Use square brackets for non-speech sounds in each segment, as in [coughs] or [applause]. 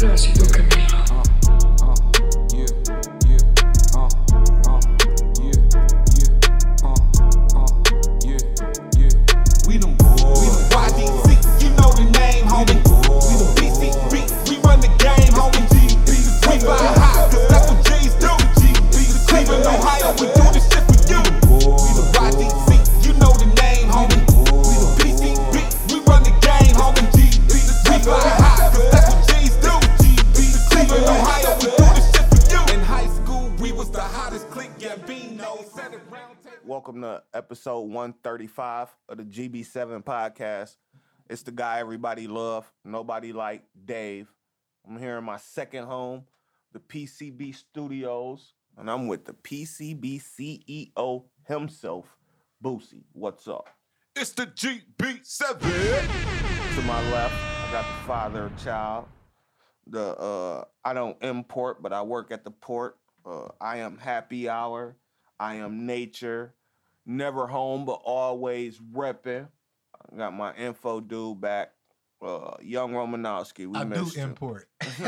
Pero 135 of the GB7 podcast. It's the guy everybody love, nobody like Dave. I'm here in my second home, the PCB Studios, and I'm with the PCB CEO himself, Boosie. What's up? It's the GB7. To my left, I got the father of child. The uh, I don't import, but I work at the port. Uh, I am happy hour. I am nature. Never home, but always repping. I got my info dude back. Uh, young Romanowski. We I do missed you. import. [laughs] [laughs]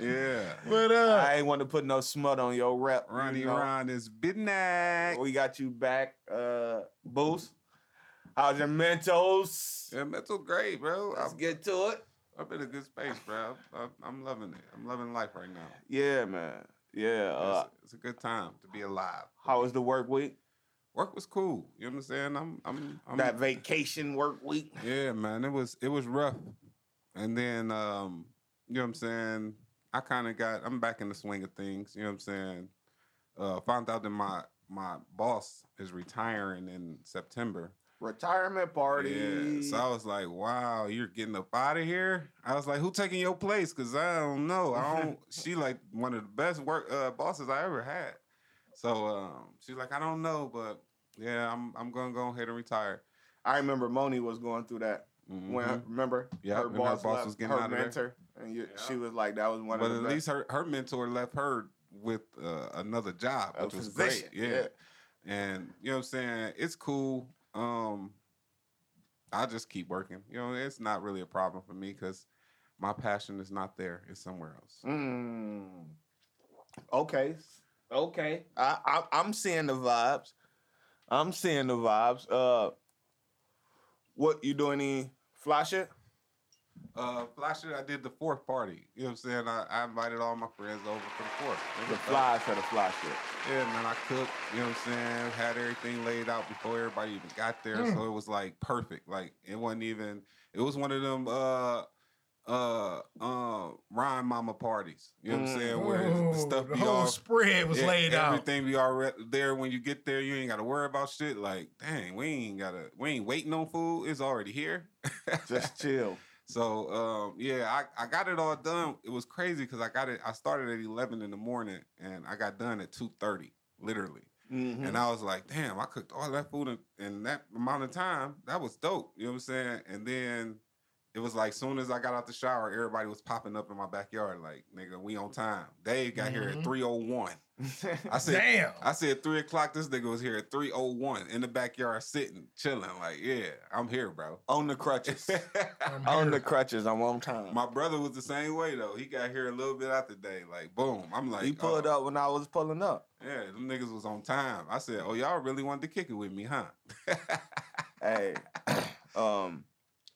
Yeah. what up? I ain't want to put no smut on your rep. you Ronnie know. Ron is business. We got you back, uh, Boost. How's your mentos? Yeah, mental great, bro. Let's I'm, get to it. I'm in a good space, bro. I'm, I'm loving it. I'm loving life right now. Yeah, man. Yeah. Uh, it's, it's a good time to be alive. how was the work week? Work was cool. You know what I'm saying? I'm, I'm, I'm that vacation work week. Yeah, man, it was it was rough. And then um, you know what I'm saying? I kind of got I'm back in the swing of things, you know what I'm saying? Uh found out that my my boss is retiring in September. Retirement party. Yeah. So I was like, "Wow, you're getting up out of here." I was like, "Who taking your place?" Cuz I don't know. I don't [laughs] she like one of the best work uh, bosses I ever had. So um she's like, "I don't know, but yeah, I'm I'm going to go ahead and retire." I remember Moni was going through that. When Mhm. remember, Yeah, when her boss left, was getting her out of there. mentor, and you, Yeah. she was like, "That was one of the but of at least her, her mentor left her with uh, another job, A which was position, great. Yeah. And you know what I'm saying? It's cool. Um I just keep working. You know, it's not really a problem for me because my passion is not there. It's somewhere else. Mm. Okay, okay. I, I I'm seeing the vibes. I'm seeing the vibes. Uh, what you doing? Any fly shit? Uh last year I did the fourth party. You know what I'm saying? I, I invited all my friends over for the fourth. It The was dope. fly for the fly shit. Yeah, man, I cooked, you know what I'm saying? Had everything laid out before everybody even got there. Mm. So it was like perfect. Like it wasn't even it was one of them uh uh uh rhyme mama parties. You know what I'm saying? Where the Oh, stuff the be whole all spread was yeah, laid out. Everything be already there when you get there. You ain't gotta worry about shit. Like, dang, we ain't gotta we ain't waiting on food. It's already here. Just [laughs] chill. So um, yeah, I, I got it all done. It was crazy because I got it. I started at eleven in the morning and I got done at two thirty, literally. Mhm. And I was like, damn, I cooked all that food in, in that amount of time. That was dope. You know what I'm saying? And then it was like soon as I got out the shower, everybody was popping up in my backyard, like, nigga, we on time. Dave got here at Mhm. 301. [laughs] I said, Damn. I said three o'clock. This nigga was here at 301 in the backyard sitting, chilling. Like, yeah, I'm here, bro. on the crutches. [laughs] I'm on the crutches. I'm on time. My brother was the same way though. He got here a little bit after day. Like boom. I'm like, he pulled oh, up when I was pulling up. Yeah, them niggas was on time. I said, oh y'all really wanted to kick it with me, huh? [laughs] Hey, [coughs] um,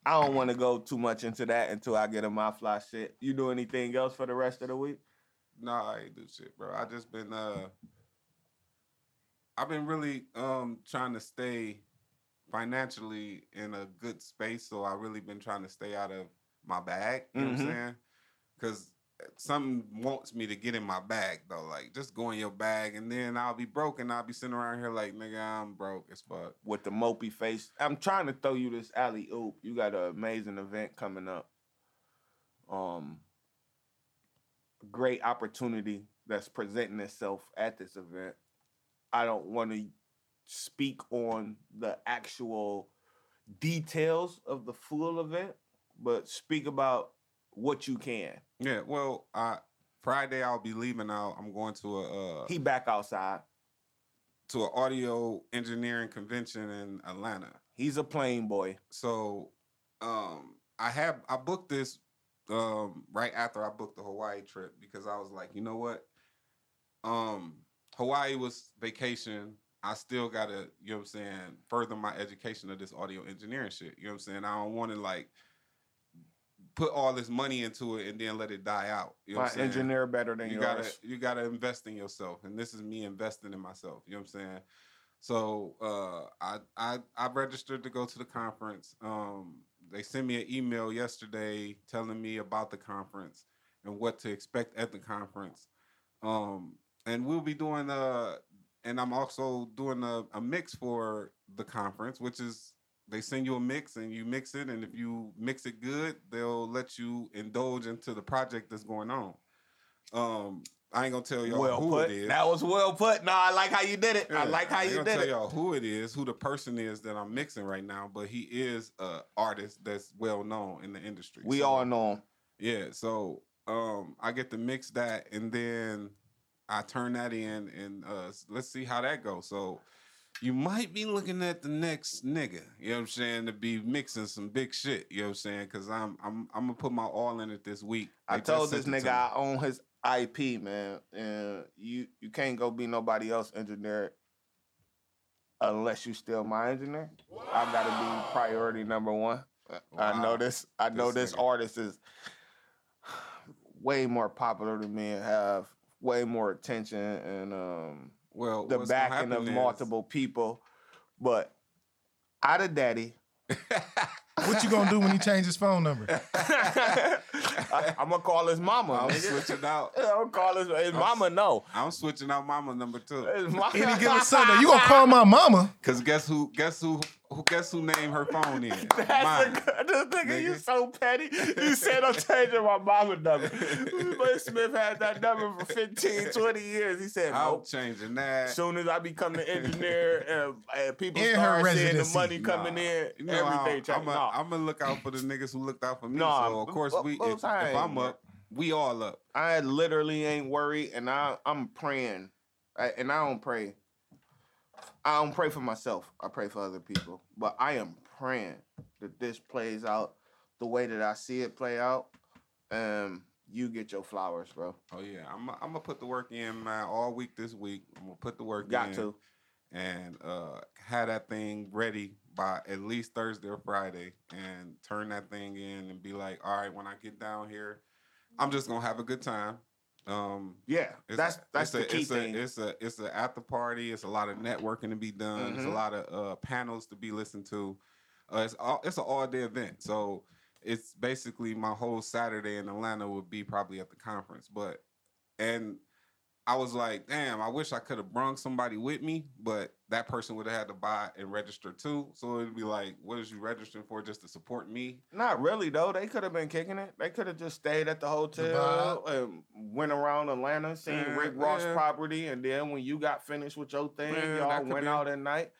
I don't want to go too much into that until I get in my fly shit. You do anything else for the rest of the week? No, I ain't do shit, bro. I just been uh, I've been really um trying to stay financially in a good space. So I really been trying to stay out of my bag. You know what I'm Mhm. saying? Because something wants me to get in my bag though. Like just go in your bag and then I'll be broke and I'll be sitting around here like nigga, I'm broke as fuck. with the mopey face. I'm trying to throw you this alley oop. You got an amazing event coming up. Um, great opportunity that's presenting itself at this event. I don't want to speak on the actual details of the full event, but speak about what you can. Yeah, well, uh Friday I'll be leaving out. I'm going to a uh, He back outside. to an audio engineering convention in Atlanta. He's a plain boy. So um I have I booked this um right after I booked the Hawaii trip because I was like, you know what? Um Hawaii was vacation. I still gotta, you know what I'm saying, further my education of this audio engineering shit. You know what I'm saying? I don't want to like put all this money into it and then let it die out. You know My what I'm saying? engineer better than you yours. gotta you gotta invest in yourself and this is me investing in myself you know what i'm saying so uh i i i registered to go to the conference um they sent me an email yesterday telling me about the conference and what to expect at the conference. Um and we'll be doing uh and i'm also doing a, a mix for the conference which is they send you a mix and you mix it and if you mix it good they'll let you indulge into the project that's going on. Um, I ain't gonna tell y'all well who put. it is. That was well put. No, I like how you did it. I like how you did it. I ain't you gonna did tell it. y'all who it is, who the person is that I'm mixing right now, but he is a artist that's well known in the industry. We So, all know him. Yeah, so um, I get to mix that, and then I turn that in, and uh, let's see how that goes. So. You might be looking at the next nigga, you know what I'm saying, to be mixing some big shit, you know what I'm saying? Cause I'm I'm I'm gonna put my all in it this week. I They just told this nigga. I own his IP, man, and you you can't go be nobody else engineer unless you steal my engineer. I gotta be priority number one. I know this. I know This this artist is [sighs] way more popular than me and have way more attention and um Well, the backing of happen is- multiple people. But out of daddy, [laughs] What you gonna do when he changes phone number? [laughs] I, am gonna call his mama. I'm nigga. switching out. [laughs] I'm gonna call his, his mama. No, I'm switching out mama number two. His mama- Any given Sunday, you gonna call my mama? Cause guess who? Guess who? Who? Guess who named her phone in? [laughs] That's Mine. a, this nigga, you so petty. You said I'm changing my mama number. [laughs] Will Smith had that number for 15, 20 years. He said, I'm nope. changing that. As soon as I become the engineer and, and people In her start seeing the money coming in, You know, everything I'm, changed. I'm, No, I'm gonna look out for the niggas who looked out for me. Nah, so of course both- we. If, if I'm up, we all up. I literally ain't worried, and I I'm praying, I, and I don't pray. I don't pray for myself. I pray for other people, but I am praying that this plays out the way that I see it play out. Um, you get your flowers, bro. Oh yeah, I'm. I'm gonna put the work in, man, all week this week. I'm gonna put the work Got in. to. and uh, have that thing ready by at least Thursday or Friday, and turn that thing in and be like, all right, when I get down here, I'm just gonna have a good time. Um, Yeah, it's that's that's it's the a, key it's thing. A, it's a it's a after party. It's a lot of networking to be done. It's a Mhm. lot of uh, panels to be listened to. Uh, it's all it's an all day event. So it's basically my whole Saturday in Atlanta would be probably at the conference. But and I was like, damn, I wish I could have brung somebody with me, but that person would have had to buy and register too. So it'd be like, what is you registering for just to support me? Not really though. They could have been kicking it. They could have just stayed at the hotel and went around Atlanta, seen Yeah, Rick Ross yeah. property, and then when you got finished with your thing, Yeah, y'all went be- out at night.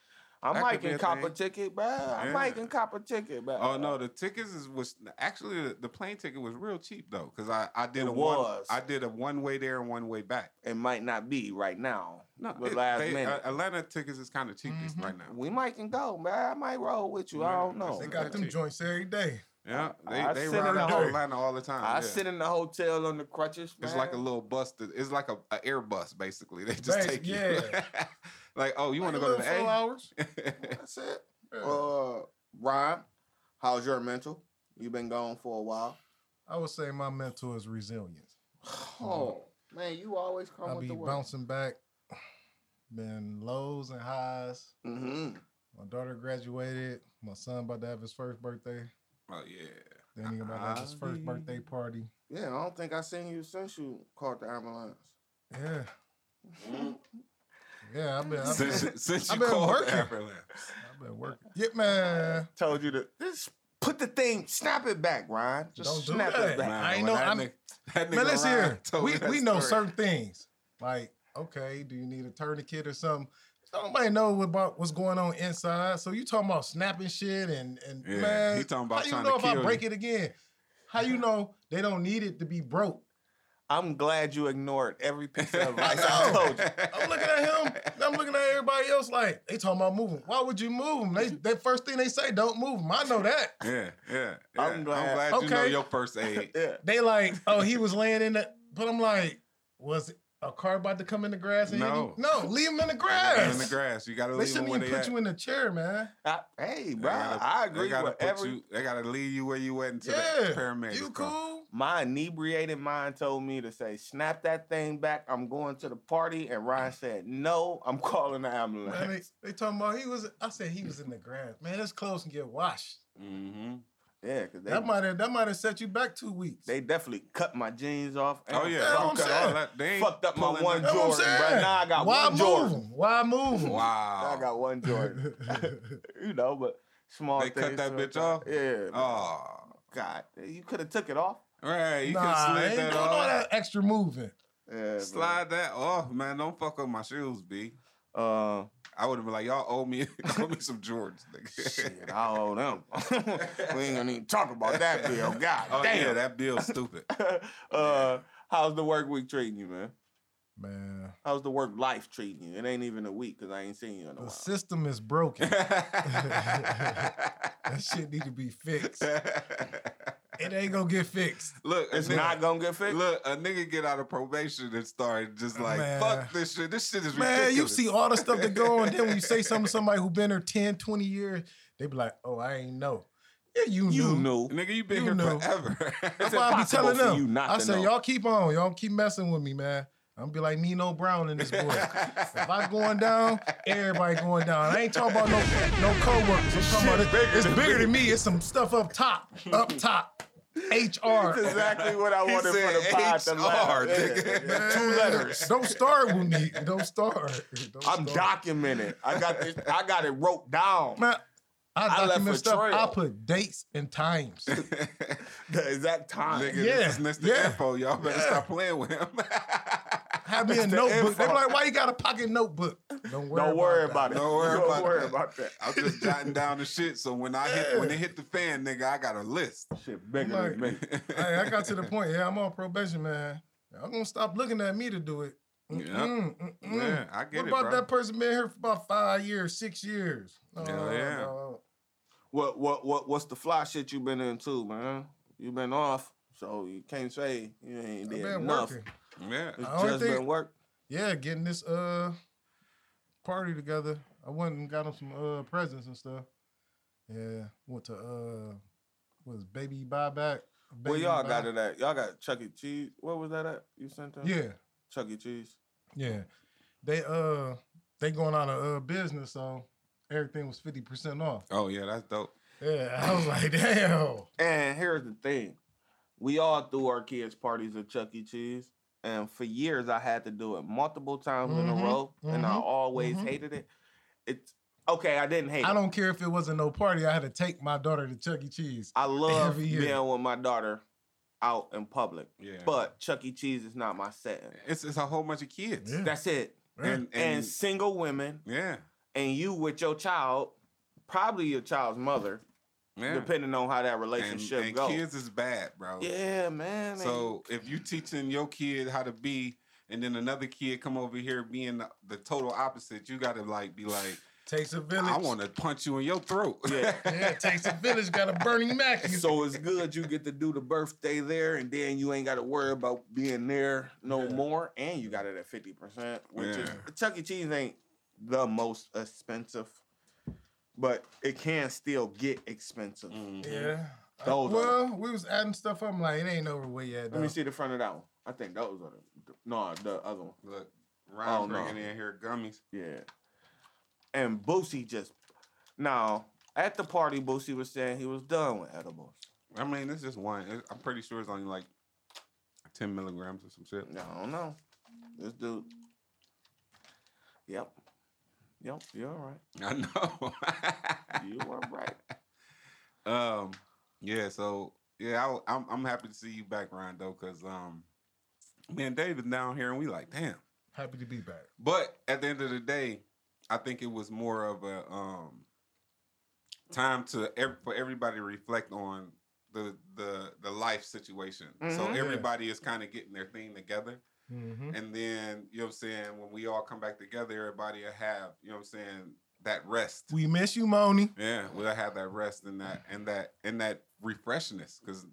I that might could be can cop a thing. ticket, but I Yeah. might can cop a ticket, but Oh no, the tickets is was actually the, the plane ticket was real cheap though, because I I did It a one was. I did a one way there and one way back. it might not be right now. No, But it- last they- minute. uh, Atlanta tickets is kind of cheapest Mhm. right now. We might can go, man. I might roll with you. I don't know. They They got them joints every day. Yeah, they I they sit in ride the out ho- to Atlanta all the time. I yeah. sit in the hotel on the crutches. It's like a little bus. That, it's like a, a Airbus basically. [laughs] They just Basi- take you. yeah. [laughs] like oh, you want to go to the little A? hours? [laughs] That's it. Yeah. Uh, Ron, how's your mental? You've been gone for a while. I would say my mental is resilience. [sighs] Oh man, you always come I'll with be the bouncing back. Been lows and highs. Mm-hmm. My daughter graduated. My son about to have his first birthday. Oh yeah. Then he about to have his first birthday party. Yeah, I don't think I seen you since you caught the ambulance. Yeah. Yeah, I've been, I've been, Since, since you I've been called working. ambulance. I've been working. Yeah, man. Told you to just put the thing, snap it back, Ron. Just Don't do snap that. it back. Man, I ain't know- that I'm- nigga- that Man, nigga listen Ryan here. We, we know story. certain things. Like, okay, do you need a tourniquet or something? Nobody know about what's going on inside. So you talking about snapping shit and and Yeah, man, he talking about how you trying know to if I break you. it again? How you know they don't need it to be broke? I'm glad you ignored every piece of [laughs] advice know. I oh. told you. [laughs] I'm looking at him. I'm looking at everybody else like they talking about moving. Why would you move them? They that first thing they say, don't move them. I know that. [laughs] Yeah, yeah. yeah. I'm glad- you know Okay. your first aid. Yeah. They like, oh, he was laying in the. But I'm like, was it a car about to come in the grass? And hit No. him? no, leave him in the grass. In the grass, you gotta They leave them shouldn't where even they put at. you in the chair, man. I- hey, bro, gotta- I They agree gotta with put every. you. They gotta leave you where you went until Yeah, the paramedics you come. Cool? My inebriated mind told me to say, "Snap that thing back." I'm going to the party, and Ryan said, "No, I'm [laughs] calling the ambulance." Man, they, they talking about he was. I said he was in the grass. Man, his clothes can get washed. Mm-hmm. yeah, because they, That might have that might have set you back two weeks. they definitely cut my jeans off. Oh yeah, That's what I'm cut saying. all that. They Fucked up my one the- That's what I'm Jordan, bro. saying. Now I got Why one move Jordan. him? Why move him? Wow. I got one Jordan. [laughs] [laughs] you know, but small. They cut that bitch off? Yeah. Oh, God, you could have took it off. Right. You nah, can slide ain't that doing all off. that extra moving. Yeah, Slide that off, man. Don't fuck up my shoes, B. Uh, I would have been like, y'all owe me, [laughs] owe me some Jordans. nigga. shit, I owe them. [laughs] we ain't gonna even talk about that bill. God oh damn. yeah, that bill's stupid. [laughs] uh, how's the work week treating you, man? Man, How's the work life treating you? It ain't even a week because I ain't seen you in a the while. system is broken. [laughs] that shit need to be fixed. It ain't gonna get fixed. Look, It's nigga- not gonna get fixed. Look, a nigga get out of probation and start just like, Man. fuck this shit. This shit is Man, ridiculous. you see all the stuff that go on. Then when you say something to [laughs] somebody who been there 10, 20 years, they be like, oh, I ain't know. Yeah, you, you knew. knew. Nigga, you been You here know. forever. That's why I be telling them. you not I say, know. y'all keep on. Y'all keep messing with me, man. I'm be like Nino Brown in this boy. [laughs] if I going down, everybody going down. I ain't talking about no no coworkers. I'm talking about it, it's bigger than me. It's some stuff up top, up top. HR. That's exactly what I He wanted for said the pod to HR, laugh. Yeah, nigga. yeah. Two letters. Don't start with me. Don't start. Don't I'm start. documented. I got this. I got it wrote down. Man, I I left document a stuff. trail. I put dates and times. [laughs] The exact time. Nigga, Yeah, this is Mr. yeah. Info. Y'all better Yeah. stop playing with him. [laughs] Have me a the notebook. They be info. like, why you got a pocket notebook? Don't worry, Don't worry that. about it. Don't worry Don't about worry that. about that. [laughs] I'm just jotting down the shit. So when I hit when it hit the fan, nigga, I got a list. Shit bigger Like- than me. [laughs] Hey, I got to the point. Yeah, I'm on probation, man. I'm gonna stop looking at me to do it. Mm-mm, mm-mm. Yeah, I get what it, about bro. that person been here for about five years, six years? No, Hell oh, yeah. no. What what what what's the fly shit you been into, man? You been off, so you can't say you ain't I've did been enough. working. Yeah. It's just think- been work. Yeah, getting this uh party together. I went and got him some uh presents and stuff. Yeah, went to uh was baby buyback. Baby y'all Buy- got it at? Y'all got Chuck E. Cheese. What was that at? You sent them? Yeah, Chuck E. Cheese. yeah. They uh they going out of uh business, so everything was fifty percent off. Oh yeah, that's dope. Yeah, I was like, damn. And here's the thing. We all threw our kids' parties at Chuck E. Cheese. And for years I had to do it multiple times in a Mhm, row. And I mhm, always mhm. hated it. It's okay, I didn't hate I it. don't care if it wasn't no party. I had to take my daughter to Chuck E. Cheese. I love every year. being with my daughter out in public. Yeah. But Chuck E. Cheese is not my setting. it's it's a whole bunch of kids. Yeah. That's it. Yeah. And, And, and, single women yeah. and you with your child, probably your child's mother, Yeah. depending on how that and, relationship and goes. kids is bad, bro. Yeah, man. So if you teaching your kid how to be, and then another kid come over here being the, the total opposite, you gotta like be like, Takes a village. I want to punch you in your throat. Yeah. [laughs] Yeah, it takes a village. Got a Bernie Mac. [laughs] so it's good you get to do the birthday there, and then you ain't got to worry about being there no Yeah. more, and you got it at fifty percent, which is Yeah. Chuck E. Cheese ain't the most expensive, but it can still get expensive. Mhm. Yeah. Uh, Those are- well, we was adding stuff. up. I'm like, it ain't over with yet. Let me see the front of that one. I think those are the no, the other one. Look, Oh, Ryan no. bringing in here gummies. Yeah. And Boosie just now at the party, Boosie was saying he was done with edibles. I mean, it's just one. It- I'm pretty sure it's only like ten milligrams or some shit. I don't know. This dude. Yep. Yep, you're all right. [laughs] I know. You were right. [laughs] Um, yeah. So yeah, I, am I'm happy to see you back, Ryan, though, because um, man, David down here, and we like, damn. Happy to be back. But at the end of the day, I think it was more of a um time to ev- for everybody to reflect on the the the life life situation. So Mhm. Yeah. everybody is kind of getting their thing together. Mhm. And then, you know what I'm saying, when we all come back together, everybody will have, you know what I'm saying, that rest. We miss you, Moni. Yeah, we'll have that rest and that and that and that refreshness. Cause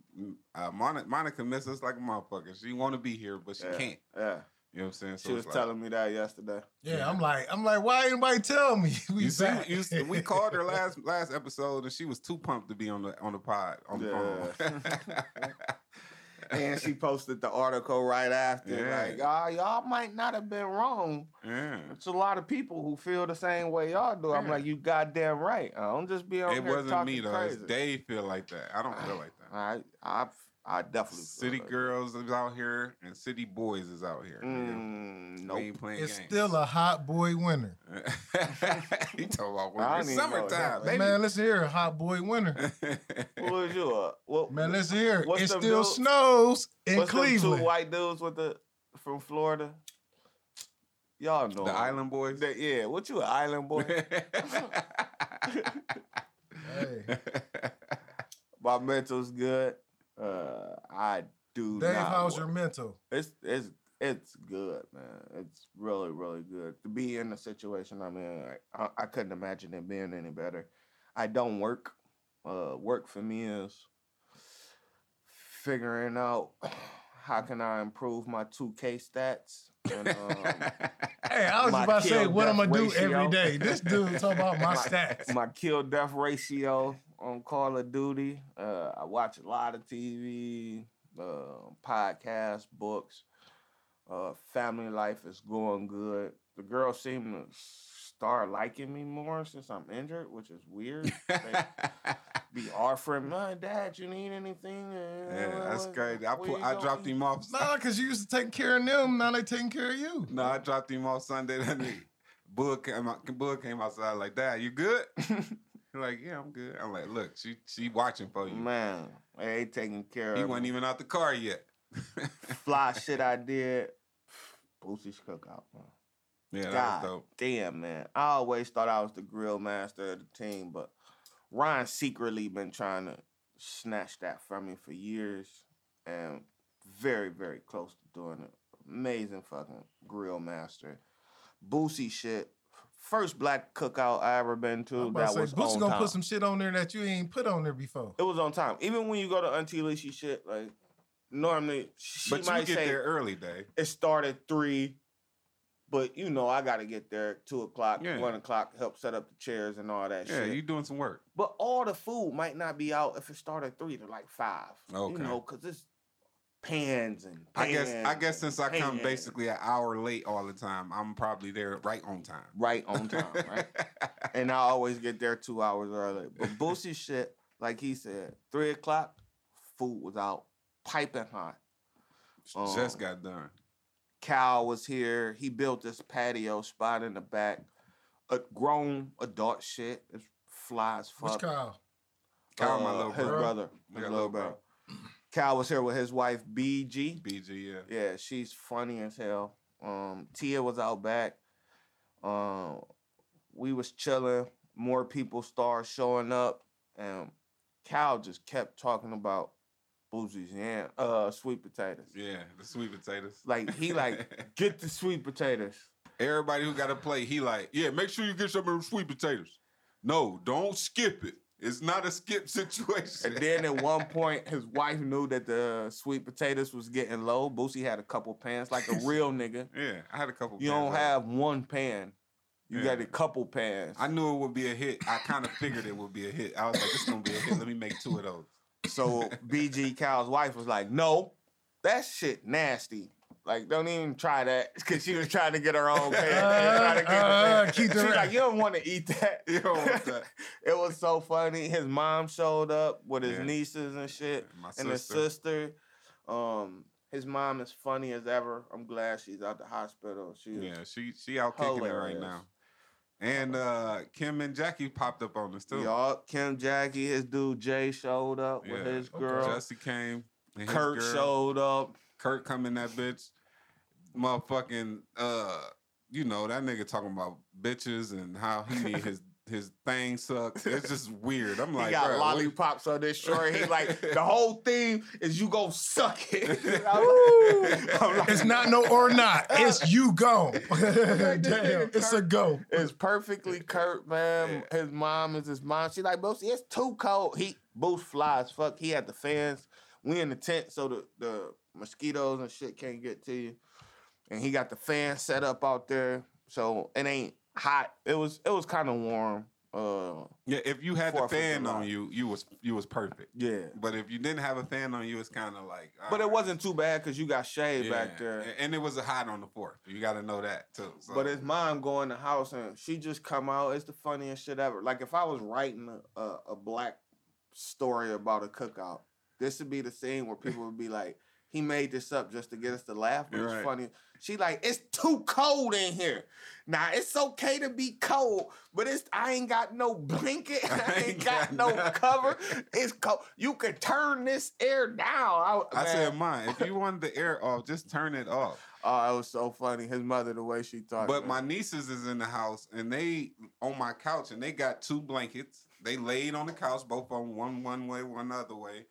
uh, Monica, Monica miss us like a motherfucker. She want to be here, but she Yeah. can't. Yeah. You know what I'm saying? So She was like- telling me that yesterday. Yeah, Yeah. I'm like, I'm like, why anybody tell me? [laughs] We You see, you see, we [laughs] called her last last episode, and she was too pumped to be on the on the pod on the phone. [laughs] and she posted the article right after. Yeah. Like, ah, y'all might not have been wrong. yeah, It's a lot of people who feel the same way y'all do. I'm Yeah. like, you goddamn right. I don't just be on it here wasn't me though. crazy. It's Dave feel like that. I don't feel like that. I, I, I definitely City girls is out here, and city boys is out here. that. Mm, We nope. playing it's games. still a hot boy winter. [laughs] he talking about I winter. It's summertime, baby. Man, listen here, hot boy winter. Who is you? Uh, what, Man, listen here. What's it them still dudes- snows in what's them Cleveland. two white dudes with the from Florida? Y'all know the 'em. Island Boys. They- yeah, what you an island boy? [laughs] Hey, [laughs] My mental's good. Uh, I do. Dave, not how's work. your mental? It's it's it's good, man. It's really really good to be in the situation I'm in. I, I couldn't imagine it being any better. I don't work. Uh, work for me is figuring out how can I improve my two K stats. And, um, [laughs] Hey, I was My about to say what I'm gonna do ratio. every day. This dude talking about my [laughs] stats. my kill death ratio on Call of Duty. Uh, I watch a lot of TV, uh, podcasts, books. Uh, family life is going good. The girls seem to start liking me more since I'm injured, which is weird. They [laughs] be offering, my dad, you need anything? Yeah, that's what- crazy. I put, I going?" dropped him off. Nah, cause you used to take care of them. Now they taking care of you. No, I dropped him off Sunday. That nigga, Bud came out. Bud came outside like, "Dad, you good?" [laughs] Like, "Yeah, I'm good." I'm like, "Look, she she watching for you." Man, they ain't taking care He of He wasn't me. even out the car yet. fly [laughs] shit I did. Boosie's cookout, man. Yeah, God damn, man. I always thought I was the grill master of the team, but Ryan secretly been trying to snatch that from me for years and very, very close to doing it. Amazing fucking grill master. Boosie shit. First black cookout I ever been I'm to about that to say, was Boosie on gonna time. put some shit on there that you ain't put on there before. It was on time. Even when you go to Auntie Lishy shit, like normally she But you might get say there early, day. it started three, but you know I got to get there at two o'clock, Yeah. one o'clock, help set up the chairs and all that shit. Yeah, shit. you doing some work. But all the food might not be out if it started three to like five. Okay. You know, because it's pans and pans I guess I guess since I come basically an hour late all the time, I'm probably there right on time. right on time, right? [laughs] and I always get there two hours early. But Boosie shit, like he said, three o'clock, food was out, piping hot. Just Um, got done. Cal was here. He built this patio spot in the back. A grown adult shit. It's fly as Which fuck. Kyle? Kyle, my Uh, little his bro. brother. We His got little little bro. brother. Cal was here with his wife BG. BG, yeah. Yeah, she's funny as hell. Um, Tia was out back. Um, we was chilling. More people started showing up, and Cal just kept talking about Boosie's yeah, uh, sweet potatoes. Yeah, the sweet potatoes. Like he like [laughs] get the sweet potatoes. Everybody who got a plate, he like, yeah, make sure you get some of them sweet potatoes. No, don't skip it. It's not a skip [laughs] situation. And then at one point, his wife knew that the sweet potatoes was getting low. Boosie had a couple pans, like a [laughs] real nigga. yeah, I had a couple. Pans. You don't have one pan. You got a couple pans. I knew it would be a hit. I kind of figured it would be a hit. I was like, this gonna be a hit. Let me make two of those. So BG Cal's wife was like, "No, that shit nasty. Like, don't even try that." Because she was trying to get her own [laughs] pan. trying to get her Uh, pan. She's like, "You don't want to eat that." [laughs] You don't want that. it was so funny. His mom showed up with his Yeah. nieces and shit, My and his sister. Um, his mom is funny as ever. I'm glad she's out the hospital. She Yeah, she she out kicking it right now. And uh Kim and Jackie popped up on us too. Y'all, Kim Jackie, his dude Jay showed up with Yeah. his Okay. girl. Jesse came. and his Kurt showed up. Kurt come in that bitch. Motherfucking uh, you know, that nigga talking about bitches and how he need [laughs] his his thing sucks. It's just weird. I'm like, he got lollipops on this short. He like [laughs] the whole theme is you go suck it. [laughs] I'm like, It's not no or not. It's you go. Damn, it's a go. It's perfectly Kurt, man. His mom is his mom. She like, Boosie, it's too cold. He Boost flies. Fuck. He had the fans. We in the tent, so the, the mosquitoes and shit can't get to you. And he got the fan set up out there. So it ain't hot. It was it was kind of warm. Uh Yeah, if you had the fan on you, you was you was perfect. yeah. But if you didn't have a fan on you, it's kind of like. But it wasn't too bad because you got shade Yeah. back there. And it was a hot on the fourth. You got to know that too. So. But his mom go in the house and she just come out. It's the funniest shit ever. Like if I was writing a, a, a black story about a cookout, this would be the scene where people would be like, "He made this up just to get us to laugh." But You're it's funny. She like, "It's too cold in here." Now it's okay to be cold, but it's I ain't got no blanket. [laughs] I ain't got no cover. It's cold. You could turn this air down. I, I said mine. If you wanted the air off, just turn it off. oh, it was so funny. His mother, the way she talked. But man. my nieces is in the house and they on my couch and they got two blankets. They laid on the couch, both on one one way, one other way.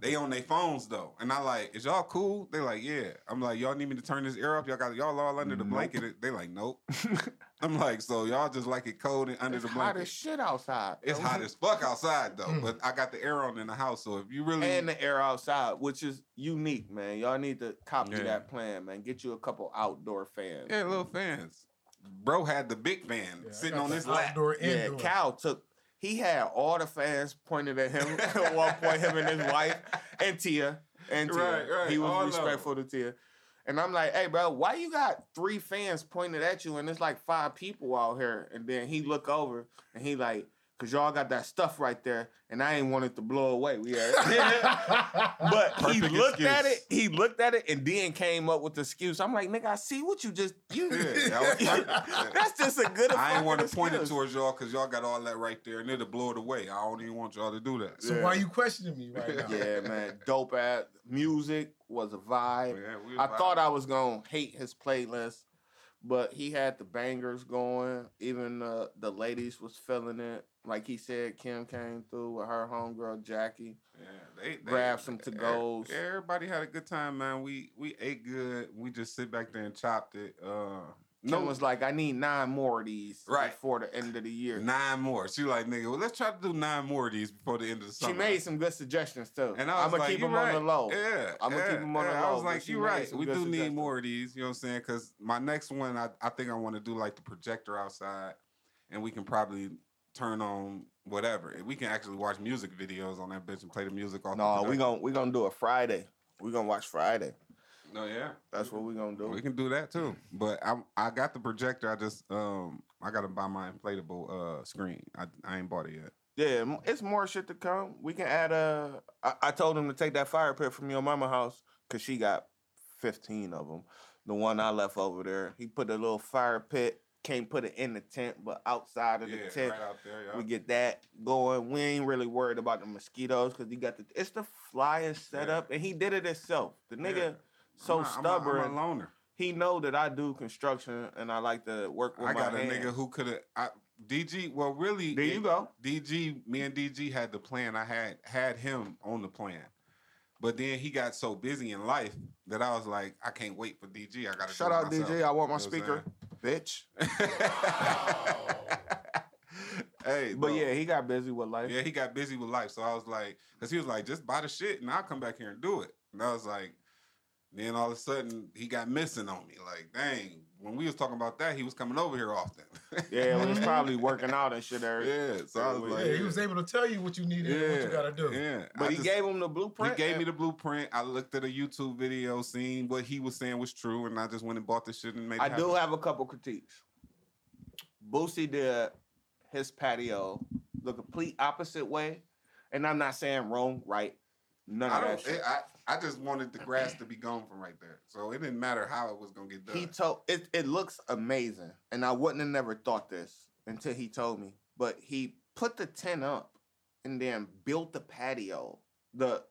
They on their phones though, and I like, is y'all cool? They like, yeah. I'm like, y'all need me to turn this air up? Y'all got y'all all under the Nope. blanket? They like, nope. [laughs] I'm like, so y'all just like it cold and under it's the blanket. hot as shit outside. It's hot as fuck outside though, but [clears throat] I got the air on in the house. So if you really, and the air outside, which is unique, man. Y'all need to copy Yeah. that plan, man. Get you a couple outdoor fans. yeah, little fans. Bro had the big fan Yeah, sitting on the his lap. outdoor, Yeah, indoor. Cal took. He had all the fans pointed at him [laughs] at one point. Him and his [laughs] wife and Tia and Tia. Right, right, He was all respectful to Tia. And I'm like, hey, bro, why you got three fans pointed at you and there's like five people out here? And then he look over and he like, cause y'all got that stuff right there, and I ain't want it to blow away. We had, [laughs] but he Perfect looked at it. He looked at it and then came up with the excuse. I'm like, nigga, I see what you just you. Yeah, that. [laughs] That's just a good. I ain't want to point it towards y'all because y'all got all that right there and it'll blow it away. I don't even want y'all to do that. So why you questioning me right now? Yeah, man, dope ass music was a vibe. Yeah, I vibe. thought I was gonna hate his playlist, but he had the bangers going. Even uh, the ladies was feeling it. Like he said, Kim came through with her homegirl Jackie. Yeah, they, they Grab some to-goes. Everybody had a good time, man. We we ate good. We just sit back there and chopped it. Uh, No, was like, I need nine more of these Right. before the end of the year. nine more. She like, nigga, well, let's try to do nine more of these before the end of the summer. She made some good suggestions too. And I was I'm gonna like, keep them right. on the low. Yeah, I'ma yeah, keep 'em on the yeah. I low, was like, you made right. We do need more of these. You know what I'm saying? Because my next one, I, I think I want to do like the projector outside, and we can probably turn on whatever. We can actually watch music videos on that bitch and play the music off. the No, we projector. gonna we gonna do it Friday. We gonna watch Friday. No, yeah. That's what we gonna do. We can do that too. But I I got the projector. I just um I gotta buy my inflatable uh screen. I I ain't bought it yet. Yeah, it's more shit to come. We can add a. I, I told him to take that fire pit from your mama house because she got fifteen of them. The one I left over there, he put a little fire pit. Can't put it in the tent, but outside of the Yeah, tent, right out there. Yeah. we get that going. We ain't really worried about the mosquitoes because he got the. It's the flyest setup, and he did it himself. The nigga Yeah. So I'm a- I'm a- stubborn. I'm a loner. he know that I do construction and I like to work with my own. I my got a hands. nigga who could have. DG. Well, really, There you go. DG. Me and DG had the plan. I had had him on the plan, but then he got so busy in life that I was like, I can't wait for DG. I got to Shout out DJ. I want my You know speaker, bitch. [laughs] hey, But no. yeah, he got busy with life. Yeah, he got busy with life. So I was like, because he was like, just buy the shit and I'll come back here and do it. And I was like, then all of a sudden he got missing on me. Like, dang, when we was talking about that, he was coming over here often. Yeah, well, was [laughs] probably working out and shit. Eric. yeah. So I was like, Yeah, he was able to tell you what you needed and what you gotta do. Yeah. But I he just- gave him the blueprint. he gave me the blueprint. I looked at a YouTube video, seen what he was saying was true, and I just went and bought the shit and made it I do happen. have a couple critiques. Boosie did his patio the complete opposite way, and I'm not saying wrong, right. None of I that don't. shit. It, I I just wanted the grass to be gone from right there, so it didn't matter how it was gonna get done. He told it. It looks amazing, and I wouldn't have never thought this until he told me. But he put the tent up, and then built the patio. The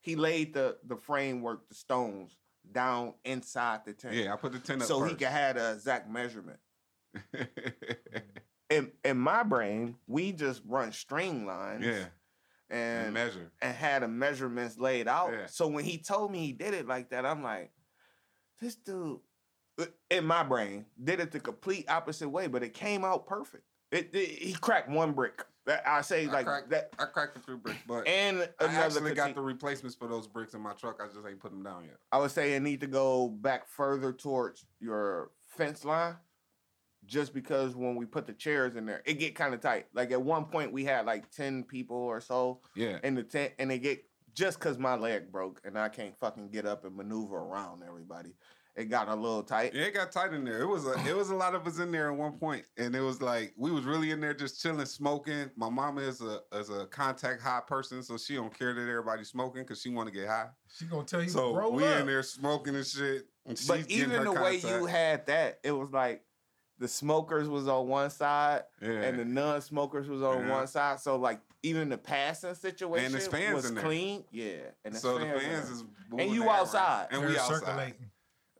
he laid the the framework, the stones down inside the tent. yeah, I put the tent up so he first. could have a exact measurement. [laughs] in in my brain, we just run streamlines. Yeah, and, And measure. and had the measurements laid out. Yeah. So when he told me he did it like that, I'm like, this dude, uh, in my brain, did it the complete opposite way, but it came out perfect. It, it- he cracked one brick. I say I like cracked, that, I cracked the three bricks, but and I actually got the replacements for those bricks in my truck. I just ain't put them down yet. I would say it need to go back further towards your fence line. Just because when we put the chairs in there, it get kind of tight. Like at one point we had like 10 people or so Yeah, in the tent and they get just cause my leg broke and I can't fucking get up and maneuver around everybody. It got a little tight. Yeah, it got tight in there. It was a it was a lot of us in there at one point, and it was like we was really in there just chilling, smoking. My mama is a is a contact high person, so she don't care that everybody's smoking because she want to get high. She gonna tell you So roll we up. in there smoking and shit. And she's But even her the way you had that, it was like the smokers was on one side yeah, and the non-smokers was on Yeah. one side. So like even the passing situation there's fans was in there. clean. Yeah. And so the fans there. is moving you the around. outside. and They're we outside. circulating.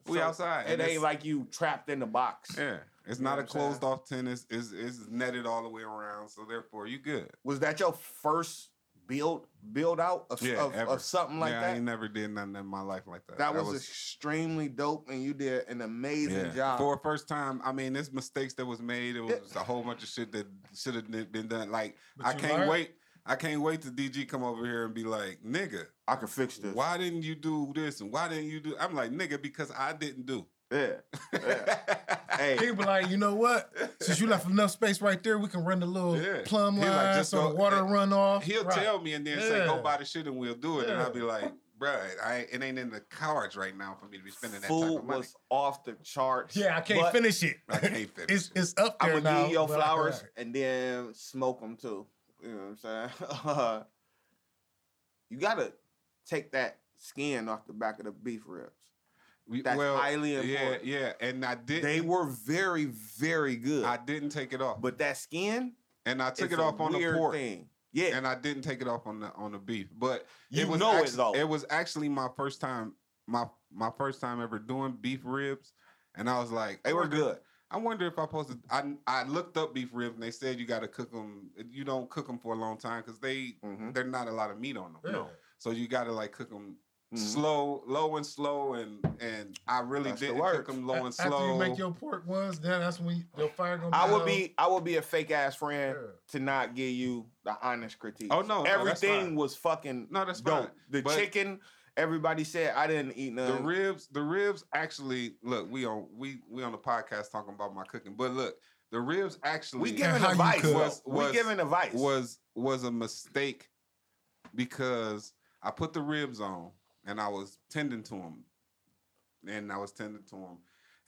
We So outside. It and ain't like you trapped in the box. yeah, it's You not a what saying? closed off tennis. It's, it's netted all the way around, so therefore you good. Was that your first build build out of, Yeah, of, of something like that. yeah, I ain't never did nothing in my life like that. that, was, extremely dope, and you did an amazing job. For a first time, I mean, there's mistakes that was made. It was a whole bunch of shit that should have been done. Like, But I can't learned. wait. I can't wait to DG come over here and be like, nigga, I can fix this. why didn't you do this and why didn't you do? I'm like, nigga, because I didn't do. Yeah. yeah. [laughs] hey, He be like, you know what? Since you left enough space right there, we can run the little Yeah. plumb He line like, just so go- the water and run off. He'll Right. tell me and then say, go buy the shit and we'll do it. And I'll be like, bruh, I, it ain't in the cards right now for me to be spending that type food of money. was off the charts. Yeah, I can't finish it. I can't [laughs] finish it's it. it's up I there would now. give you your flowers and then smoke them too. You know what I'm saying? [laughs] you gotta take that skin off the back of the beef ribs. We- That's highly Yeah, important. yeah. And I didn't. They were very, very good. I didn't take it off, but that skin, and I took it off on the pork. thing. Yeah, and I didn't take it off on the on the beef. But You it was know it, actually, though. It was actually my first time my my first time ever doing beef ribs, and I was like, they I were good. I wonder if I posted. I I looked up beef ribs and they said you got to cook them. You don't cook them for a long time because they Mhm. they're not a lot of meat on them. Yeah. So you got to like cook them Mhm. slow, low and slow, and and I really That's didn't cook them low and slow. After you make your pork ones, then that's when you, your fire gonna be I would be, I would be a fake ass friend Yeah. to not give you the honest critique. Oh, no, no, that's everything fine. was fucking No, that's dope. fine. The But- chicken, everybody said I didn't eat none. the ribs, the ribs actually look. We on we we on the podcast talking about my cooking, but look, the ribs actually we giving how you advice. cook. though. Was- we giving advice. was was a mistake because I put the ribs on and I was tending to them, and I was tending to them,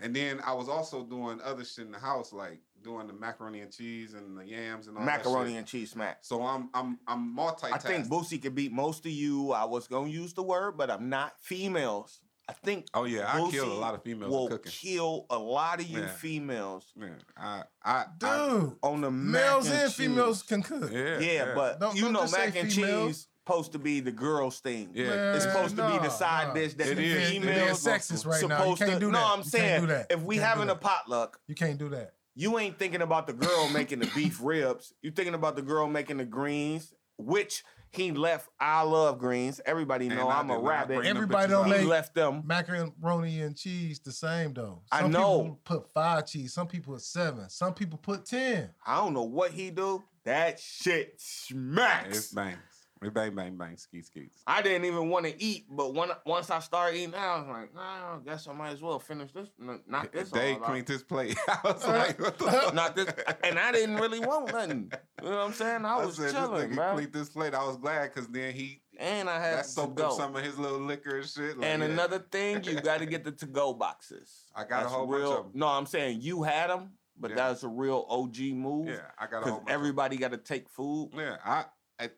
and then I was also doing other shit in the house, like doing the macaroni and cheese and the yams and all macaroni That shit. and cheese smack. So I'm I'm I'm multitasking. I think Boosie could beat most of you. I was gonna use the word, but I'm not females. I think Oh yeah, I killed a lot of females will cooking. kill a lot of you Yeah. females Yeah, I I dude. I, on the males mac and cheese. females can cook. yeah, Yeah, but Don't- you don't know, just say mac and females. cheese supposed to be the girl's thing. Yeah. Man, It's supposed to be the side nah. dish that It the is. You're You're being females sexist right now. You supposed can't to. do that. No, I'm You can't saying do that. if we can't having a potluck, You can't do that. you ain't thinking about the girl making the beef ribs. You thinking about the girl making the greens, which he left. I love greens. Everybody know I I'm a did not rabbit. bring them Everybody bitches don't out. he make- left them. Macaroni and cheese the same though. I Some know. people put five cheese. Some people put seven. Some people put ten. I don't know what he do. That shit smacks. It's bangs. Bang bang bang skeet skeets. I didn't even want to eat, but when, once I started eating, I was like, nah, I guess I might as well finish this. n- Knock this out. cleaned his plate. [laughs] I was like, what the fuck? Not this, and I didn't really want nothing. You know what I'm saying? I was said, chilling, this nigga cleaned this plate. I was glad because then he And I had that to soaked go. up some of his little liquor and shit. Like, and yeah. another thing, you got to get the to-go boxes. I got a That's whole bunch real, of 'em. No, I'm saying you had them, but Yeah. that's a real OG move. Yeah, I got a whole Because bunch everybody got to take food. Yeah, I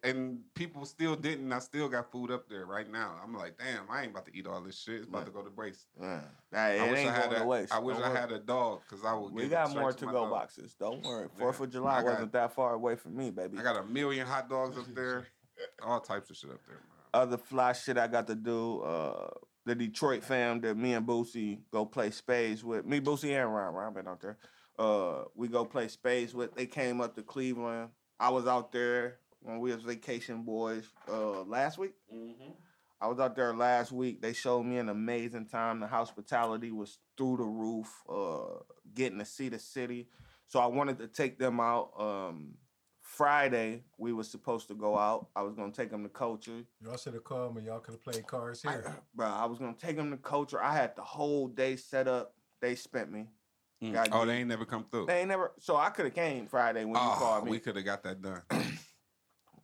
and, people still didn't. I still got food up there right now. I'm like, damn, I ain't about to eat all this shit. It's about Yeah. to go to Brace. Yeah. Nah, it I wish ain't I had going a, to waste. I wish Don't I worry. had a dog because I would. We got more to to-go dog. boxes. Don't worry. Fourth of July I got- wasn't that far away from me, baby. I got a million hot dogs up [laughs] there. All types of shit up there, man. other fly shit I got to do. Uh, the Detroit fam that me and Boosie go play spades with. Me, Boosie, and Ron. Ron been out there. Uh, we go play spades with. They came up to Cleveland. I was out there when we was vacation boys uh, last week. I was out there last week. They showed me an amazing time. The hospitality was through the roof. Uh, getting to see the city, so I wanted to take them out. Um, Friday we were supposed to go out. I was gonna take them to culture. Y'all should have called me. Y'all could have played cards here. Bro, I was gonna take them to culture. I had the whole day set up. They spent me. Mm. Oh, you. they ain't never come through. They ain't never. So I could have came Friday when you Oh, called me. we could have got that done. [clears throat]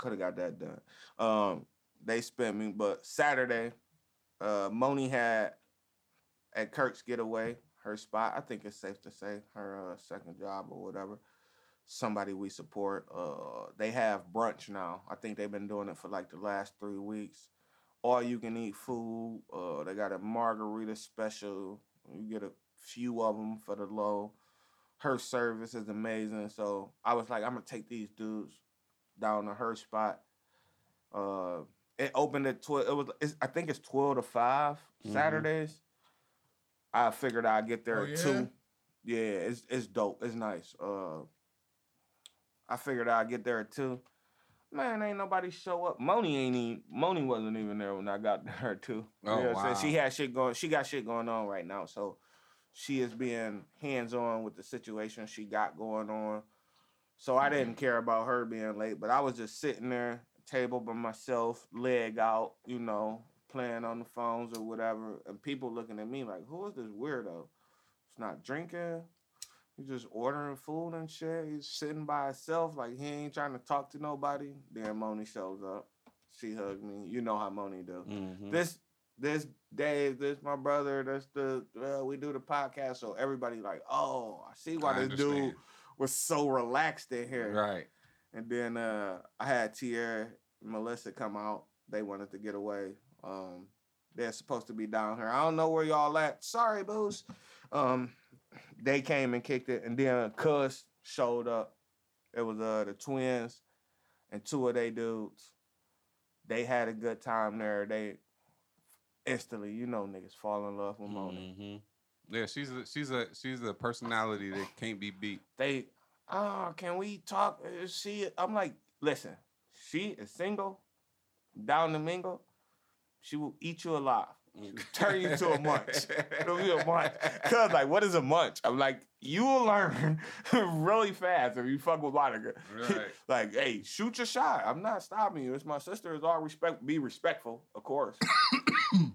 Could have got that done. Um, they spent me, but Saturday, uh, Moni had at Kirk's getaway her spot. I think it's safe to say her uh, second job or whatever. Somebody we support. Uh, they have brunch now. I think they've been doing it for like the last three weeks. All you can eat food. Uh, they got a margarita special. You get a few of them for the low. Her service is amazing. So I was like, I'm gonna take these dudes down to her spot. Uh, it opened at twelve. It was. It's, I think it's twelve to 5 Mhm. Saturdays. I figured I'd get there Oh, at yeah? two. Yeah, it's it's dope. It's nice. Uh, I figured I'd get there at two. Man, ain't nobody show up. Moni ain't even. Moni wasn't even there when I got [laughs] there too. Oh, You know I'm? She had shit going. She got shit going on right now. So she is being hands on with the situation she got going on. So I didn't care about her being late, but I was just sitting there, table by myself, leg out, you know, playing on the phones or whatever, and people looking at me like, "Who is this weirdo? He's not drinking. He's just ordering food and shit. He's sitting by himself, like he ain't trying to talk to nobody." Then Moni shows up. She hugged me. You know how Moni do. Mhm. This this Dave, this my brother, that's the uh, we do the podcast. So everybody like, oh, I see why I this dude understand. Was so relaxed in here. Right. And then uh, I had Tierra, Melissa come out. They wanted to get away. Um, they're supposed to be down here. I don't know where y'all at. Sorry, booze. Um, they came and kicked it, and then Cuz showed up. It was uh the twins and two of they dudes. They had a good time there. They instantly, you know, niggas fall in love with Moni. Mhm. Yeah, she's a she's a she's a personality that can't be beat. they oh can we talk? Is she i'm like listen she is single down to mingle. She will eat you alive turn you into a munch. It'll be a munch. Cuz like what is a munch? I'm like you will learn [laughs] really fast if you fuck with monica Right. [laughs] like hey shoot your shot. I'm not stopping you. It's my sister is all respect be respectful of course. [coughs]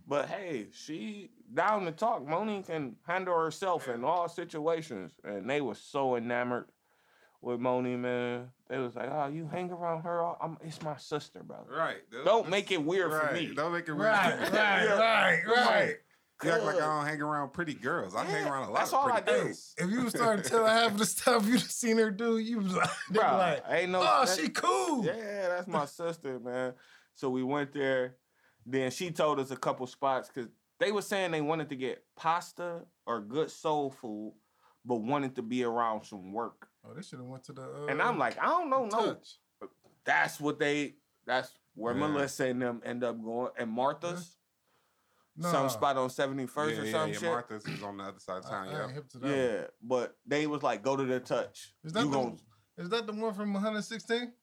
But hey she down to talk. Moni can handle herself in all situations and they were so enamored with Moni, man. They was like, "Oh, you hang around her? all- I'm, it's my sister, brother. Right. Don't make it weird right. for me." Don't make it weird. Right, [laughs] right, right, right. You act like I Good. don't hang around pretty girls. I hang Yeah, around a lot that's of all I pretty do. girls. If you was starting start [laughs] telling half of the stuff you've seen her do, you was like, [laughs] they be like, ain't no. oh, she cool. Yeah, that's my sister, man. So we went there. Then she told us a couple spots because they were saying they wanted to get pasta or good soul food, but wanted to be around some work. Oh, they should have went to the. Uh, And I'm like, I don't know, no. touch. That's what they. That's where Yeah. Melissa and them end up going. And Martha's, Nah, some spot on 71st yeah, or yeah, some yeah. shit. Martha's is on the other side of town. I Yeah. ain't hip to that. one. Yeah, but they was like, go to the touch. Is that you the, gon- is that the one from 116?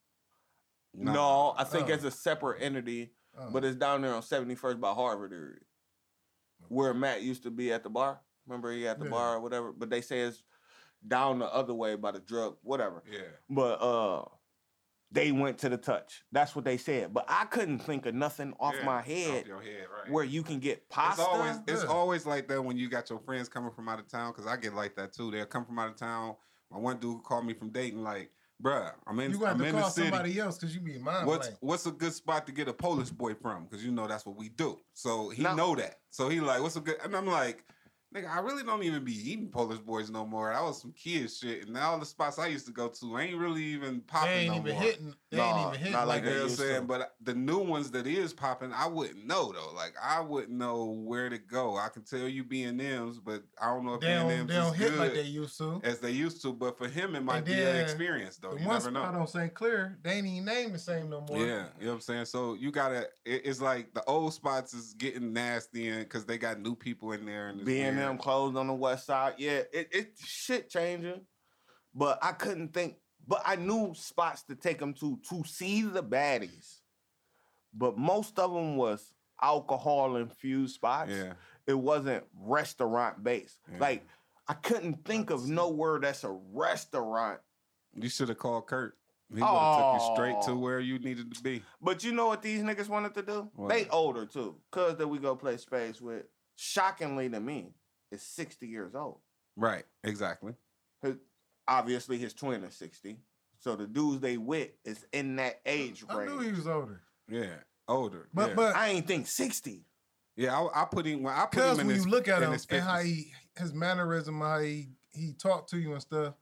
No, I think Oh. it's a separate entity, Oh. but it's down there on 71st by Harvard area. Where Matt used to be at the bar. Remember he at the Yeah. bar or whatever? But they say it's down the other way by the drug, whatever. Yeah. But uh they went to the touch. That's what they said. But I couldn't think of nothing off Yeah, my head Off your head, right. where you can get it's pasta. always it's always like that when you got your friends coming from out of town. Cause I get like that too. They'll come from out of town. My one dude called me from Dayton, like, bruh, I'm in You got I'm to in the call city. somebody else because you be mind What's blank. what's a good spot to get a Polish boy from? Because you know that's what we do. So he Now- know that. So he like, what's a good? And I'm like, nigga, I really don't even be eating Polish boys no more. That was some kid shit. And all the spots I used to go to ain't really even popping They ain't no even more. hitting. They Nah, ain't even hitting not like like You know they what used saying? to. But the new ones that is popping, I wouldn't know though. Like I wouldn't know where to go. I can tell you B and M's, but I don't know if They B and M's they don't is hit good like they used to. as they used to. But for him, it might And be an experience though. The You one never spot know. on St. Clair, they ain't even named the same no more. Yeah, you know what I'm saying. So you gotta. It, it's like the old spots is getting nasty in because they got new people in there and it's B and weird. M closed on the west side. Yeah, it, it shit changing. but I couldn't think. But I knew spots to take them to to see the baddies. But most of them was alcohol infused spots. Yeah. It wasn't restaurant based. Yeah. Like I couldn't think of nowhere that's a restaurant. You should have called Kurt. He would have took you straight to where you needed to be. But you know what these niggas wanted to do? What? They older too. Cuz that we go play space with, shockingly to me, is 60 years old. Right. Exactly. His- obviously his twin is 60. So the dudes they with is in that age I knew he was older. Yeah. Older. But yeah. but I ain't think 60. yeah, I, I put him. When I put him because in when his, you look at him and how he his mannerism, how he he talked to you and stuff,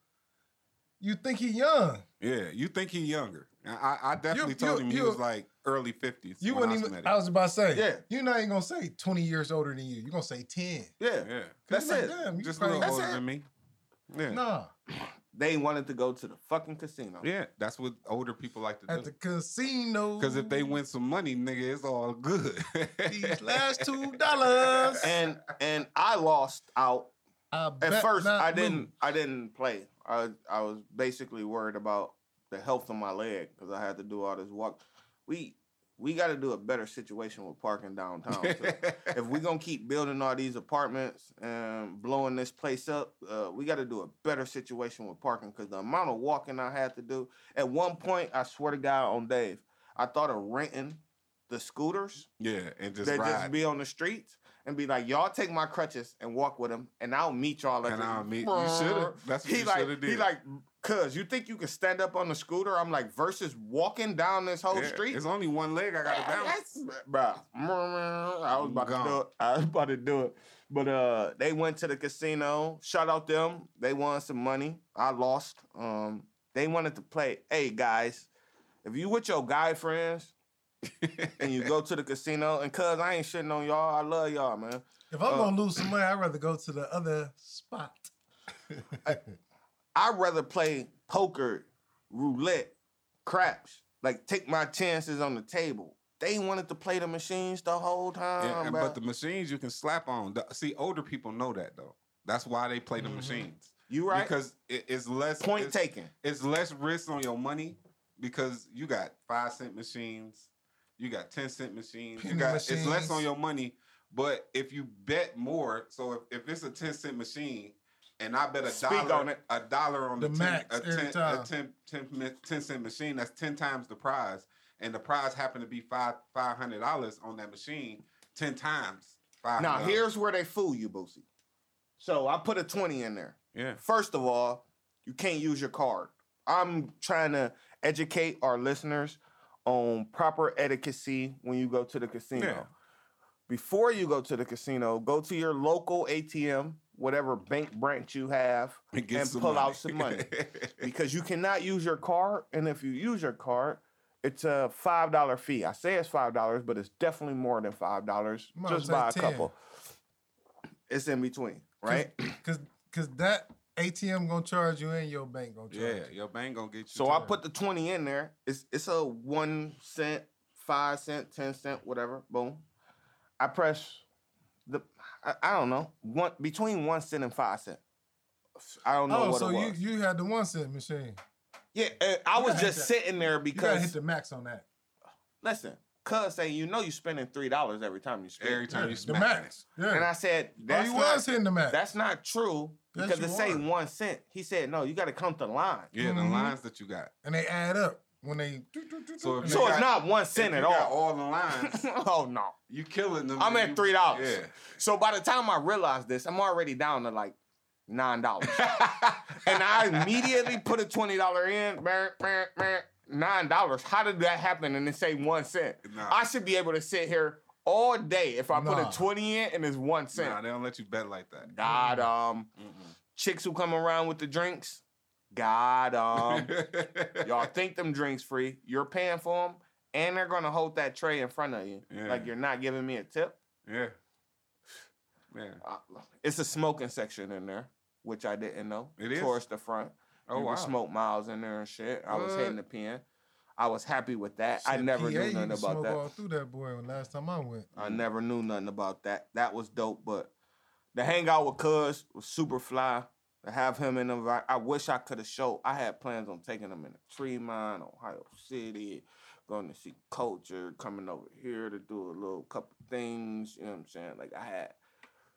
you think he young. Yeah, you think he younger? I, I I definitely You- told you- him he you- was like early fifties. You when wouldn't I even. met I was about to say. Yeah. You're not even gonna say 20 years older than you. You're gonna say 10. Yeah. Yeah, That's you're like, it. Damn, you just a little older it. than me. Yeah, Nah, They wanted to go to the fucking casino. yeah, that's what older people like to at do. At the casino. Because if they win some money, nigga, it's all good. [laughs] these last two dollars, And and I lost out I At first, I didn't. I didn't play. I I was basically worried about the health of my leg because I had to do all this walk. We we got to do a better situation with parking downtown. too. [laughs] if we gonna keep building all these apartments and blowing this place up, uh, we got to do a better situation with parking because the amount of walking I had to do. At one point, I swear to God, on Dave, I thought of renting the scooters yeah, and just that ride. just be on the streets and be like, y'all take my crutches and walk with them, and I'll meet y'all at And. I'll meet- you shoulda. That's what he you like, shoulda did. He like, cuz you think you can stand up on the scooter? I'm like, versus walking down this whole Yeah, street. It's only one leg I got to balance. That's- Bruh, I was about to do it. I was about to do it. But uh, they went to the casino. Shout out them. They won some money. I lost. Um, they wanted to play. Hey guys, if you with your guy friends and you go to the casino, and cuz I ain't shitting on y'all, I love y'all, man. If I'm Uh, gonna lose some money, I'd rather go to the other spot. I'd rather play poker, roulette, craps. Like take my chances on the table. They wanted to play the machines the whole time. Yeah, and- bruh. but the machines you can slap on. The- See, older people know that though. That's why they play the Mhm. machines you right? because it, it's less Point it's, taken. It's less risk on your money because you got five cent machines, you got ten cent machines. You Penny got it's less on your money. But if you bet more, so if, if it's a ten cent machine and I bet a Speak dollar on it. a dollar on the, The 10, max a, every 10, a time. 10, 10 mi- 10 cent machine, that's ten times the prize. And the prize happened to be five five hundred dollars on that machine, ten times five. Now here's where they fool you, Boosie. So I put a 20 in there. yeah. First of all, you can't use your card. I'm trying to educate our listeners on proper etiquette when you go to the casino. Yeah. Before you go to the casino, go to your local ATM, whatever bank branch you have, [laughs] And and pull money. out some money. [laughs] because you cannot use your card. And if you use your card, it's a five dollar fee. I say it's five dollars, but it's definitely more than five dollars Might just by a 10. couple. It's in between, right? Cause, cause that ATM gonna charge you and your bank gonna charge. yeah, you. your bank gonna get you. So I put the twenty in there. It's it's a one cent, five cent, ten cent, whatever. Boom. I press the. I, I don't know one between one cent and five cent. I don't know Oh, what so it you was. you had the one cent machine. yeah, uh, I was just that. sitting there because You gotta hit the max on that. listen, cuz say you know you're spending three dollars every time you spend. every time Yeah, you the max. Yeah. And I said oh, that's you not, was hitting the max. that's not true Yes, because you it say one cent. He said no, you got to come to the line. Yeah, the Mhm. lines that you got. and they add up when they. So if and you So they- it's got- not one cent If cent you at got all. all the lines. [laughs] oh no. You killing them. I'm and at three dollars. Yeah. So by the time I realized this, I'm already down to like nine dollars, [laughs] and I immediately put a twenty dollar in. Nine dollars. How did that happen? And it say one cent. Nah. I should be able to sit here all day if I put a twenty in and it's one cent. Nah, they don't let you bet like that. God, um, Mm-mm. chicks who come around with the drinks. God, um, [laughs] y'all think them drinks free. You're paying for them, and they're gonna hold that tray in front of you Yeah. like you're not giving me a tip. yeah. Yeah. Uh, it's a smoking section in there, which I didn't know. It is? towards the front. Oh you wow. smoke miles in there and shit. I was hitting the pen. I was happy with that. I never PA, knew nothing about smoke that. all through that boy when last time I went. I never knew nothing about that. That was dope, but the hangout with Cuz was super fly. To have him in the, I wish I could have showed. I had plans on taking him in a Tremont, Ohio City, going to see culture, coming over here to do a little couple things. You know what I'm saying? Like I had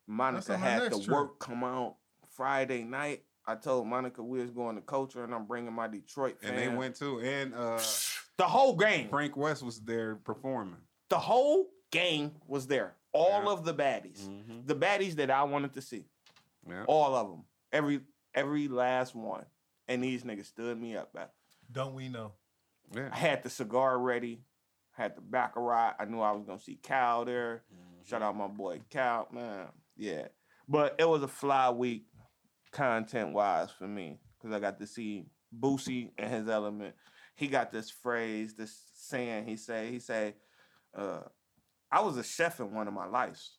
Monica had the trip. work come out Friday night. I told Monica we was going to culture and I'm bringing my Detroit And they went too. And uh, the whole game. Frank West was there performing. The whole gang was there. All Yeah. of the baddies. Mhm. The baddies that I wanted to see. Yeah. All of them. Every every last one. And these niggas stood me up, man. Don't we know? Yeah. I had the cigar ready. Had the baccarat. I knew I was gonna see Cal there. Shout out my boy Cal, man. Yeah. But it was a fly week content wise for me. Cause I got to see Boosie and his element. He got this phrase, this saying he say, he say, uh, I was a chef in one of my lives.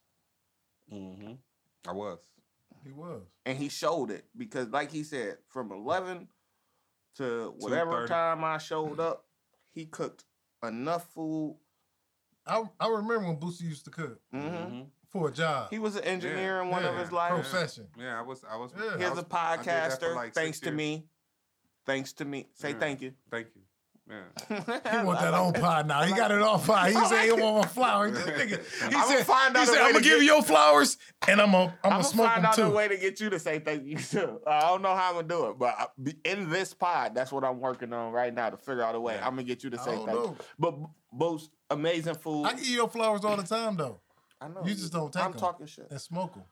Mm-hmm. I was. He was. and he showed it because, like he said, from eleven to whatever time I showed up, he cooked enough food. I I remember when Boosie used to cook hmm Mm-hmm. for a job. He was an engineer in one of his lives. Profession. Yeah, I was. I was. Yeah. I Here's was- a I did that for podcaster. like thanks to years. me. Thanks to me. Say Yeah. thank you. Thank you. Yeah. He want that on pod now. He got it on pod. He said he want my flowers. [laughs] This nigga, he I'ma said, find he out a said I'm gonna give get- you your flowers and I'm gonna I'm I'm gonna gonna smoke find them out a way to get you to say thank you too. [laughs] I don't know how I'm gonna do it, but I- in this pod, that's what I'm working on right now to figure out a way. Yeah. I'm gonna get you to say don't thank know. you. But Boost, amazing food. I give you your flowers all the time though. I know you just don't take I'm 'em. talking shit. And smoke them.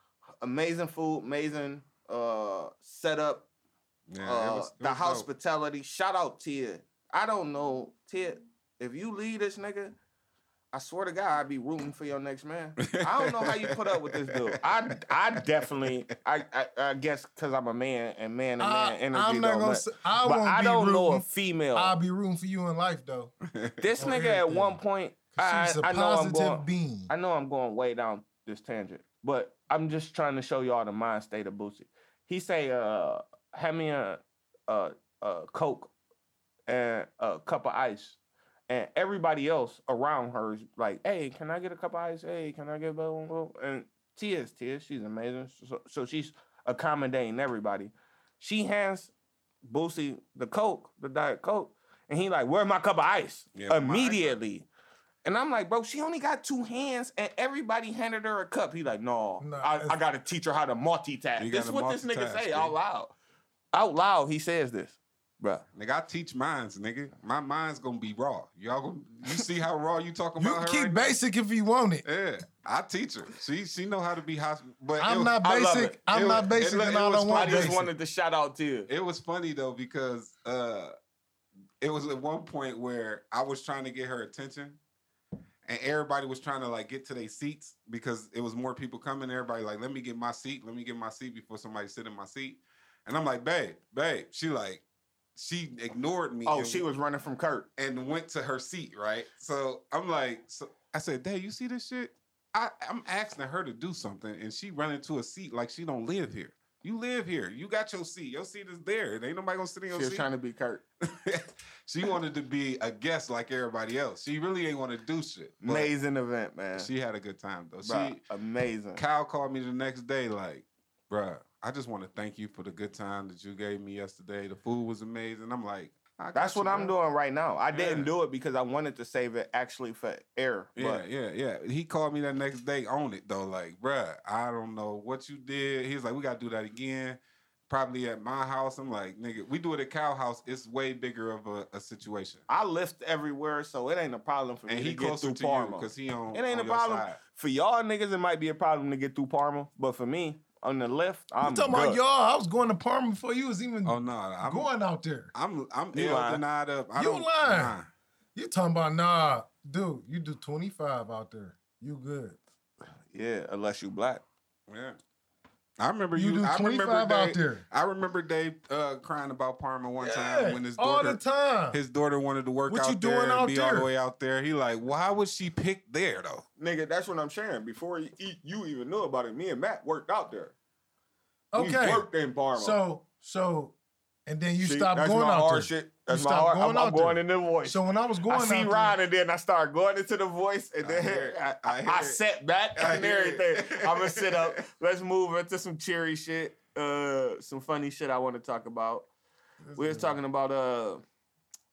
amazing food, amazing uh setup, Yeah. uh, it was, it the was dope. hospitality. Shout out Tia. I don't know Tia. If you lead this nigga, I swear to God, I'd be rooting for your next man. I don't know how you put up with this dude. [laughs] I I definitely I I, I guess because I'm a man and man to man I, energy. I'm not don't gonna. let- Say, I but won't I don't know a female. I'll be rooting for you in life though. this on nigga at one point, I, She's a I know I'm positive going. being. I know I'm going way down this tangent, but I'm just trying to show y'all the mind state of Boosie. He say, uh, hand me a, a, a Coke and a cup of ice. And everybody else around her is like, hey, can I get a cup of ice? Hey, can I get a blah, blah, blah?" And Tia is Tia. She's amazing. So, so she's accommodating everybody. She hands Boosie the Coke, the Diet Coke, and he like, where my cup of ice? Yeah, where my ice at? Immediately. And I'm like, bro, she only got two hands, and everybody handed her a cup. He like, no, I, I gotta teach her how to multitask. This is what this nigga say out loud. Out loud, he says this, bruh. Nigga, I teach minds, nigga. My mind's gonna be raw. Y'all gonna you see how raw you talking You about can her? keep right basic if you want it. Yeah, I teach her. She she know how to be hospital. But I'm was- not basic. I'm It not was- basic, it- and it I don't I just basic. wanted to shout out to you. It was funny though because uh it was at one point where I was trying to get her attention and everybody was trying to like get to their seats because it was more people coming. Everybody like, let me get my seat, let me get my seat before somebody sit in my seat. And I'm like, babe, babe. She like, she ignored me. Oh, she was running from Kurt. and went to her seat, right? So I'm like, so I said, Dad, you see this shit? I, I'm asking her to do something, and she run into a seat like she don't live here. You live here. You got your seat. Your seat is there. Ain't nobody gonna sit in She your was seat. trying to be Kurt. [laughs] she wanted to be a guest like everybody else. She really ain't want to do shit. Amazing event, man. She had a good time though. Bruh, She amazing. Kyle called me the next day, like, bruh, I just want to thank you for the good time that you gave me yesterday. The food was amazing. I'm like, That's what I'm doing right now. I didn't do it because I wanted to save it actually for air. Yeah, yeah, yeah. He called me that next day on it though, like, bruh, I don't know what you did. He was like, we gotta do that again. Probably at my house. I'm like, nigga, we do it at Cow House. It's way bigger of a, a situation. I lift everywhere, so it ain't a problem for And me he to get through to Parma. because he on. It ain't on a problem. side. For y'all niggas, it might be a problem to get through Parma, but for me, on the left, I'm I'm talking about y'all. I was going to Parma before you was even Oh no, I'm going out there. I'm I'm You ill lying. denied up. I You don't, lying. Nah. You talking about nah, dude? You do 25 out there. You good? Yeah, unless you black. Yeah. I remember You you. do I 25 remember out Dave, there. I remember Dave uh, crying about Parma one Yeah, time when his all daughter the time. his daughter wanted to work What out you doing there and out be all the way out there. He like, why would she pick there though? Nigga, that's what I'm sharing. Before you, you even knew about it, me and Matt worked out there. We Okay. worked in Parma. So so, and then you See, stopped that's going my out hard there. shit. That's You my stopped hard. going I'm, out I'm going there. into the voice. So when I was going I see out Ryan, and then I start going into the voice, and I then hear. I, I I, hear I set back I and everything. [laughs] I'm gonna sit up. Let's move into some cheery shit. uh, some funny shit I want to talk about. We was talking about uh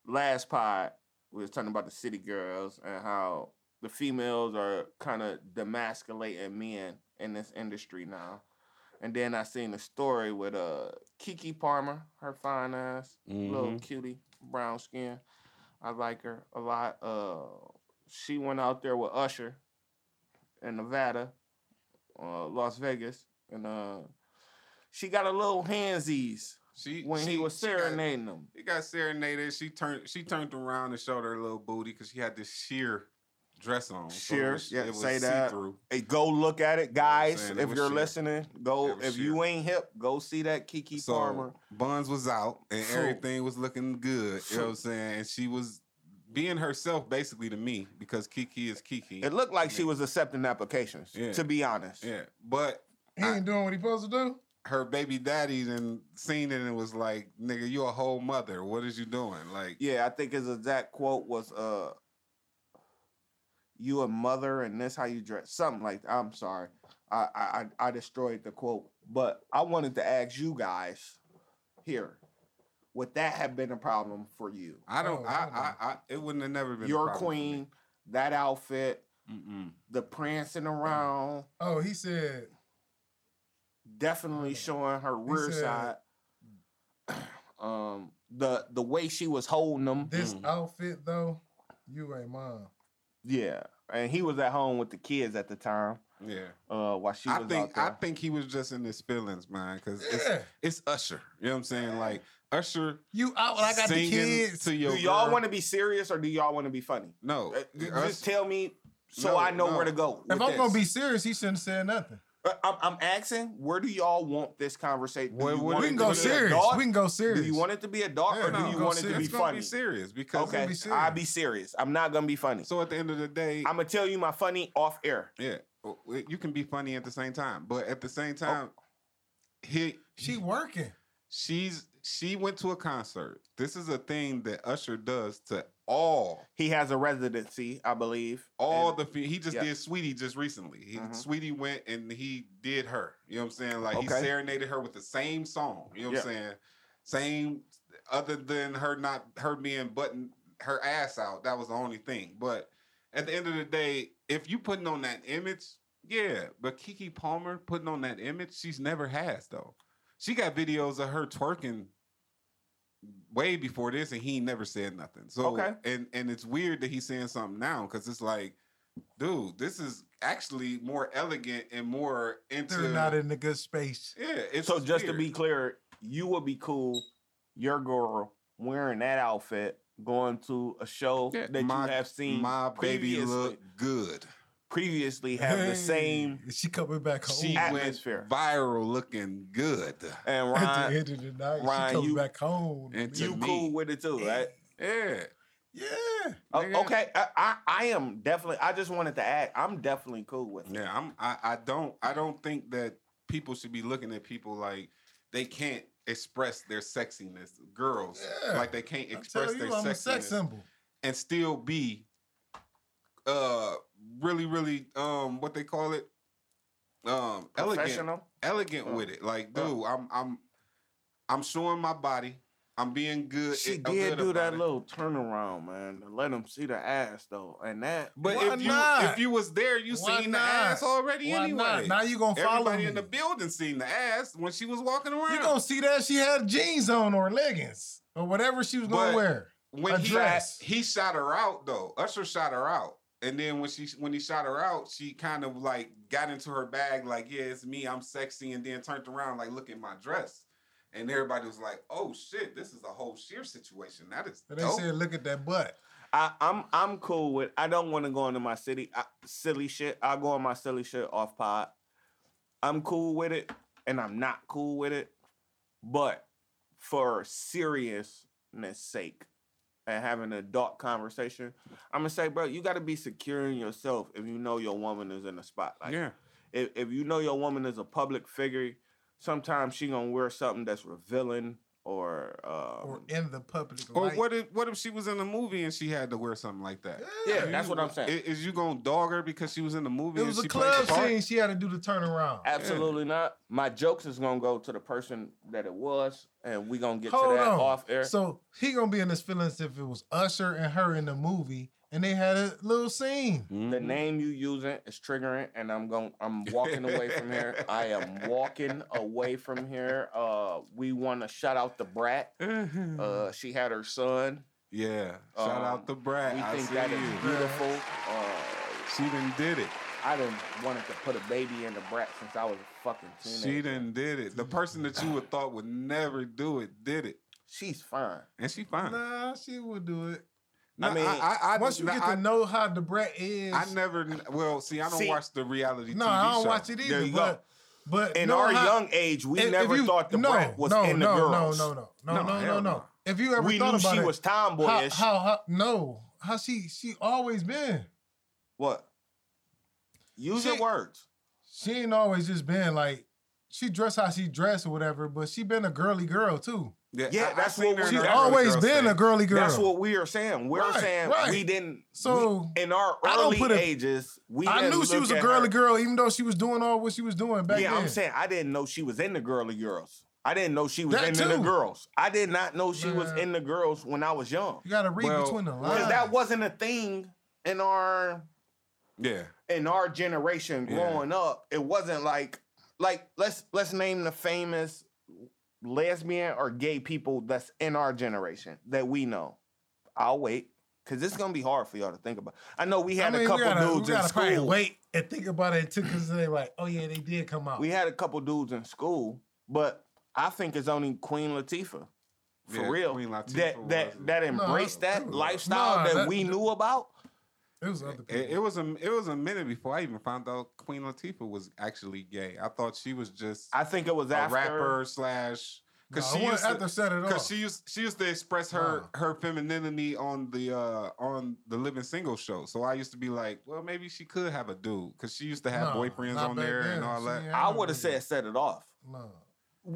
last pod. We was talking about the city girls and how the females are kind of demasculating men in this industry now. And then I seen a story with uh Keke Palmer, her fine ass, little Mhm. cutie, brown skin. I like her a lot. Uh, she went out there with Usher in Nevada, uh, Las Vegas, and uh, she got a little handsies She when he was she got- serenading them. He got serenaded. She turned she turned around and showed her little booty because she had this sheer dress on. So it Sheer, was- yeah, it was say that. see-through. Hey, go look at it, guys. saying? It if you're sheer. listening, go. It was If you ain't hip, go see that Keke So Palmer. Buns was out and Phew. everything was looking good. You know what I'm saying? And she was being herself basically to me because Keke is Keke. It looked like she was accepting applications. Yeah. To be honest, yeah. But He ain't doing what he supposed to do. her baby daddy then seen it and it was like, nigga, you a whole mother. What is you doing? Like yeah. I think his exact quote was, "Uh, you a mother, and this how you dress." Something like. That. I'm sorry, I, I I I destroyed the quote, but I wanted to ask you guys here, would that have been a problem for you? I don't Oh, I, hell no. I I it wouldn't have never been a Your problem queen, that outfit, Mm-mm. the prancing around. Oh, he said definitely showing her He rear said- side. [clears throat] Um, the the way she was holding them, this Mm. outfit though, you ain't mine. Yeah. And he was at home with the kids at the time, Yeah. uh, while she was I think out there. I think he was just in his feelings, man, because it's Yeah. it's Usher. You know what I'm saying? Like Usher You out when I got the kids. to your do y'all want to be serious or do y'all want to be funny? No, Uh, j- Us- Just tell me so No, I know no. where to go. if I'm gonna be serious, he shouldn't have said nothing. I'm, I'm asking, where do y'all want this conversation? Do What- you what- want We can go serious. adult? We can go serious. Do you want it to be adult Yeah, or do no, you go want it to be it's funny? be serious because Okay, be serious. I'll be serious. I'm not gonna be funny. so at the end of the day, I'm gonna tell you my funny off air. yeah, w- w- you can be funny at the same time, but at the same Oh. time, he She working. she's she went to a concert. This is a thing that Usher does to all He has a residency, I believe. all and- the fe- he just Yeah. did Saweetie just recently. He, Mhm. Saweetie went and he did her. You know what I'm saying? Like he serenaded her with the same song. You know what I'm saying? Same other than her not her being button her ass out. That was the only thing. But at the end of the day, if you putting on that image, yeah. But Keke Palmer putting on that image, she's never has though. She got videos of her twerking way before this, and he never said nothing. So Okay. and and it's weird that he's saying something now because it's like, dude, this is actually more elegant and more into. They're not in a good space. yeah, it's so just to be clear, you would be cool, your girl wearing that outfit, going to a show Yeah, that my, you have seen my baby look good. Previously have the Hey, same She coming back home. She Atmosphere. went viral looking good. and At the Ryan, end of the night, Ryan, she coming you- back home. And you me- cool with it too, right? Yeah, yeah. Uh, okay, I, I I am definitely. I just wanted to add, I'm definitely cool with it. yeah. I'm. I, I don't. I don't think that people should be looking at people like they can't express their sexiness. Girls Yeah. like they can't express telling their you, I'm a sexiness. sex symbol. and still be uh really really um what they call it um elegant Professional. elegant Uh, with it like uh. dude i'm i'm i'm showing my body i'm being good She I'm did good do that it. little turnaround, man, to let him see the ass though, and that. but Why if you not? if you was there you Why seen the ass already Why anyway not? Now you gonna follow everybody me. in the building seen the ass when she was walking around You gonna see that she had jeans on or leggings or whatever she was gonna But- wear. when a he dress. he shot her out though. Usher shot her out. And then when she when he shot her out, she kind of like got into her bag, like, yeah, it's me, I'm sexy, and then turned around, like, look at my dress. And everybody was like, oh shit, this is a whole sheer situation. That is But they dope. said, look at that butt. I, I'm I'm cool with. I don't want to go into my city uh, silly shit. I'll go on my silly shit off pod. I'm cool with it, and I'm not cool with it. But for seriousness sake and having an adult conversation, I'm gonna say, bro, you got to be secure in yourself if you know your woman is in a spotlight. yeah. if, if you know your woman is a public figure, sometimes she gonna wear something that's revealing or um, or in the public Or light. what if what if she was in a movie and she had to wear something like that? yeah, that's what I'm saying. I- Is, you gonna dog her because she was in the movie? It and was a she club scene. She had to do the turnaround. Absolutely not. My jokes is gonna go to the person that it was, and we gonna get Hold to that on. off air. So he gonna be in his feelings if it was Usher and her in the movie and they had a little scene. the name you using is triggering, and I'm going. I'm walking away from here. [laughs] I am walking away from here. Uh, we want to shout out Da Brat. Uh, she had her son. yeah. Shout um, out Da Brat. We I think see that is you. beautiful. Uh, She done did it. I didn't wanted to put a baby in Da Brat since I was a fucking teenager. She done did it. The person that you would thought would never do it did it, She's fine. and she fine. Nah, she would do it. Nah, I mean, I, I, Once you nah, get I, to know how Da Brat is, I never. Well, see, I don't See- watch the reality. no, TV I don't show. watch it There either. you go. But but In know our how- young age, we if- if never you- thought the no, brat was no, in the no, girls. No, no, no, no, No, no, no, hell no, no. If you ever We thought knew about she it, was how, tomboyish. how, how, no, how she she always been. What? Use She- your words. She ain't always just been like she dressed how she dressed or whatever, but she been a girly girl too. Yeah, Yeah, I- I that's seen what She's the That's Girly always been a girly girl. That's what we are saying. We're Right, saying right. we didn't. So, we- in our I early a- ages, we I knew she was a girly girl, even though she was doing all what she was doing back yeah, then. Yeah, I'm saying I didn't know she was in the girly girls. I didn't know she was That in the girls. I did not know she was in the girls when I was young. you got to read Well, between the lines. That wasn't a thing in our Yeah, in our generation Yeah. growing up. It wasn't like like let's let's name the famous lesbian or gay people that's in our generation that we know. I'll wait. Cause it's gonna be hard for y'all to think about. I know we had I mean, a couple we gotta, dudes we in gotta probably school. wait and think about it too, because they're like, oh yeah, they did come out. We had a couple dudes in school, but I think it's only Queen Latifah. For Yeah, real. Queen Latifah that that that embraced that lifestyle nah, that, that- we knew about. It was other people. it, it was a it was a minute before I even found out Queen Latifah was actually gay. I thought she was just I think it was a after rapper slash because No, she I used wanted to, set it Because she used she used to express her her femininity on the uh on the Living Single show. So I used to be like, well, maybe she could have a dude because she used to have No, boyfriends on there then. and all She that. I would have nigga. said set it off. No.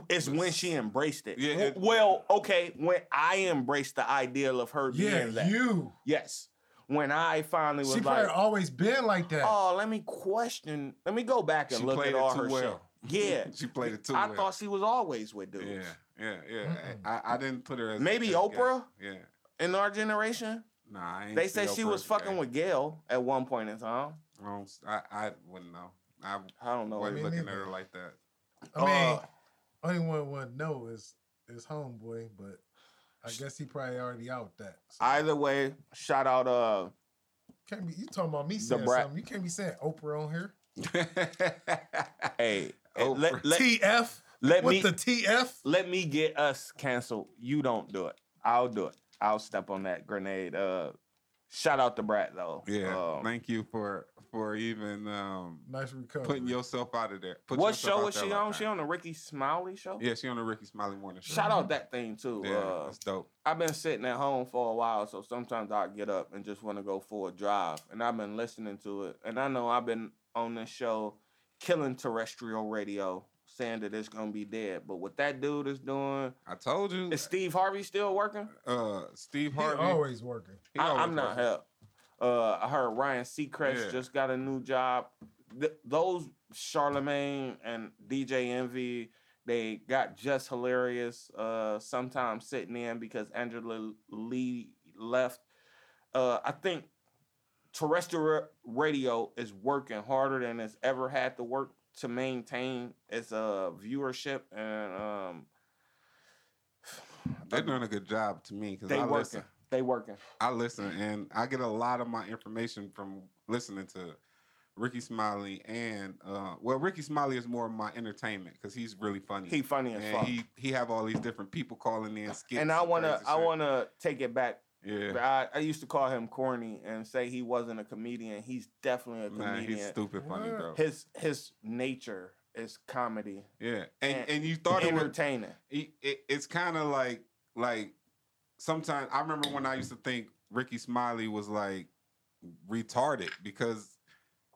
It's when she embraced it. Yeah, it- well, okay, when I embraced the ideal of her Yeah, being that. you. Yes. When I finally was She like, always been like that. oh, let me question, let me go back and She look played at it all too her well. shit. [laughs] Yeah. [laughs] she played it too I well. thought she was always with dudes. yeah, yeah, yeah. Mm-mm. I, I didn't put her as Maybe as gay. Oprah? Yeah, In our generation, nah. I ain't they see said she Oprah was fucking gay. with Gayle at one point in time. I I, I wouldn't know. I I don't know. wasn't me looking at her like that. I mean, Uh, only one would know is is homeboy, but I guess he probably already out that. So, Either way, shout out uh can't be you talking about me saying brat. something. You can't be saying Oprah on here. [laughs] hey, [laughs] Oprah. let, let, TF let with me the TF. let me get us canceled. You don't do it. I'll do it. I'll step on that grenade. Uh, shout out to Brat though. yeah, Um, thank you for for even um, Nice recovery. putting yourself out of there. Put what show out is she on? that. She on the Rickey Smiley show. Yeah, she on the Rickey Smiley Morning Show. Shout out that thing too. Yeah, Uh, that's dope. I've been sitting at home for a while, so sometimes I get up and just want to go for a drive, and I've been listening to it. And I know I've been on this show, killing terrestrial radio, saying that it's gonna be dead. But what that dude is doing, I told you. is Steve Harvey still working? Uh, Steve He Harvey. always working. he I, always I'm not help. Uh, I heard Ryan Seacrest Yeah. just got a new job. Th- those Charlemagne and DJ Envy, they got just hilarious. Uh, sometimes sitting in because Angela Yee left. Uh, I think terrestrial radio is working harder than it's ever had to work to maintain its uh viewership and um They're doing a good job to me because they I working. listen. They working. I listen and I get a lot of my information from listening to Rickey Smiley and uh, well, Rickey Smiley is more of my entertainment because he's really funny. He funny as and fuck. he he have all these different people calling in skits. and I wanna I wanna take it back. Yeah. I, I used to call him corny and say he wasn't a comedian. He's definitely a Nah, comedian. he's stupid funny What? though. his his nature is comedy, Yeah, and and and you thought it was entertaining. it, it, it's kind of like like sometimes I remember when I used to think Rickey Smiley was like retarded because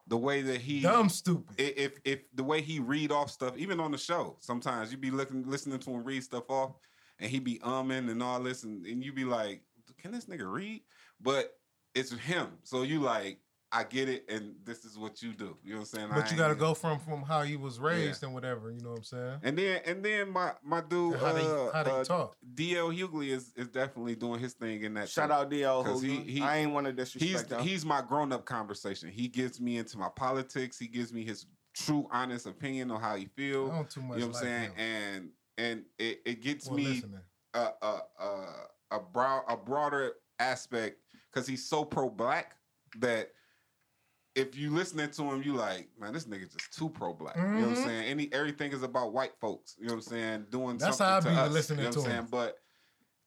the way that he Dumb stupid. i- if if the way he read off stuff even on the show sometimes you'd be looking listening to him read stuff off and he'd be umming and all this, and, and you be like, can this nigga read? But it's him, so you like, I get it, and this is what you do. You know what I'm saying? I But you got to go from from how you was raised and whatever. You know what I'm saying? And then and then my my dude, And how they uh, how they uh, talk. DL Hughley is is definitely doing his thing in that. Shout too. out DL 'Cause he- he- I ain't want to He's disrespect him. he's my grown up conversation. He gives me into my politics. He gives me his true, honest opinion on how he feel. I don't too much. You know what I'm like saying? him. And and it, it gets Well, me listening. a a a a, broad, a broader aspect because he's so pro black that if you listening to him, you like, man, this nigga just too pro black. You know what I'm Mhm. saying? Any everything is about white folks. You know what I'm saying? Doing That's something how I to be us, listening you know to I'm him. saying? But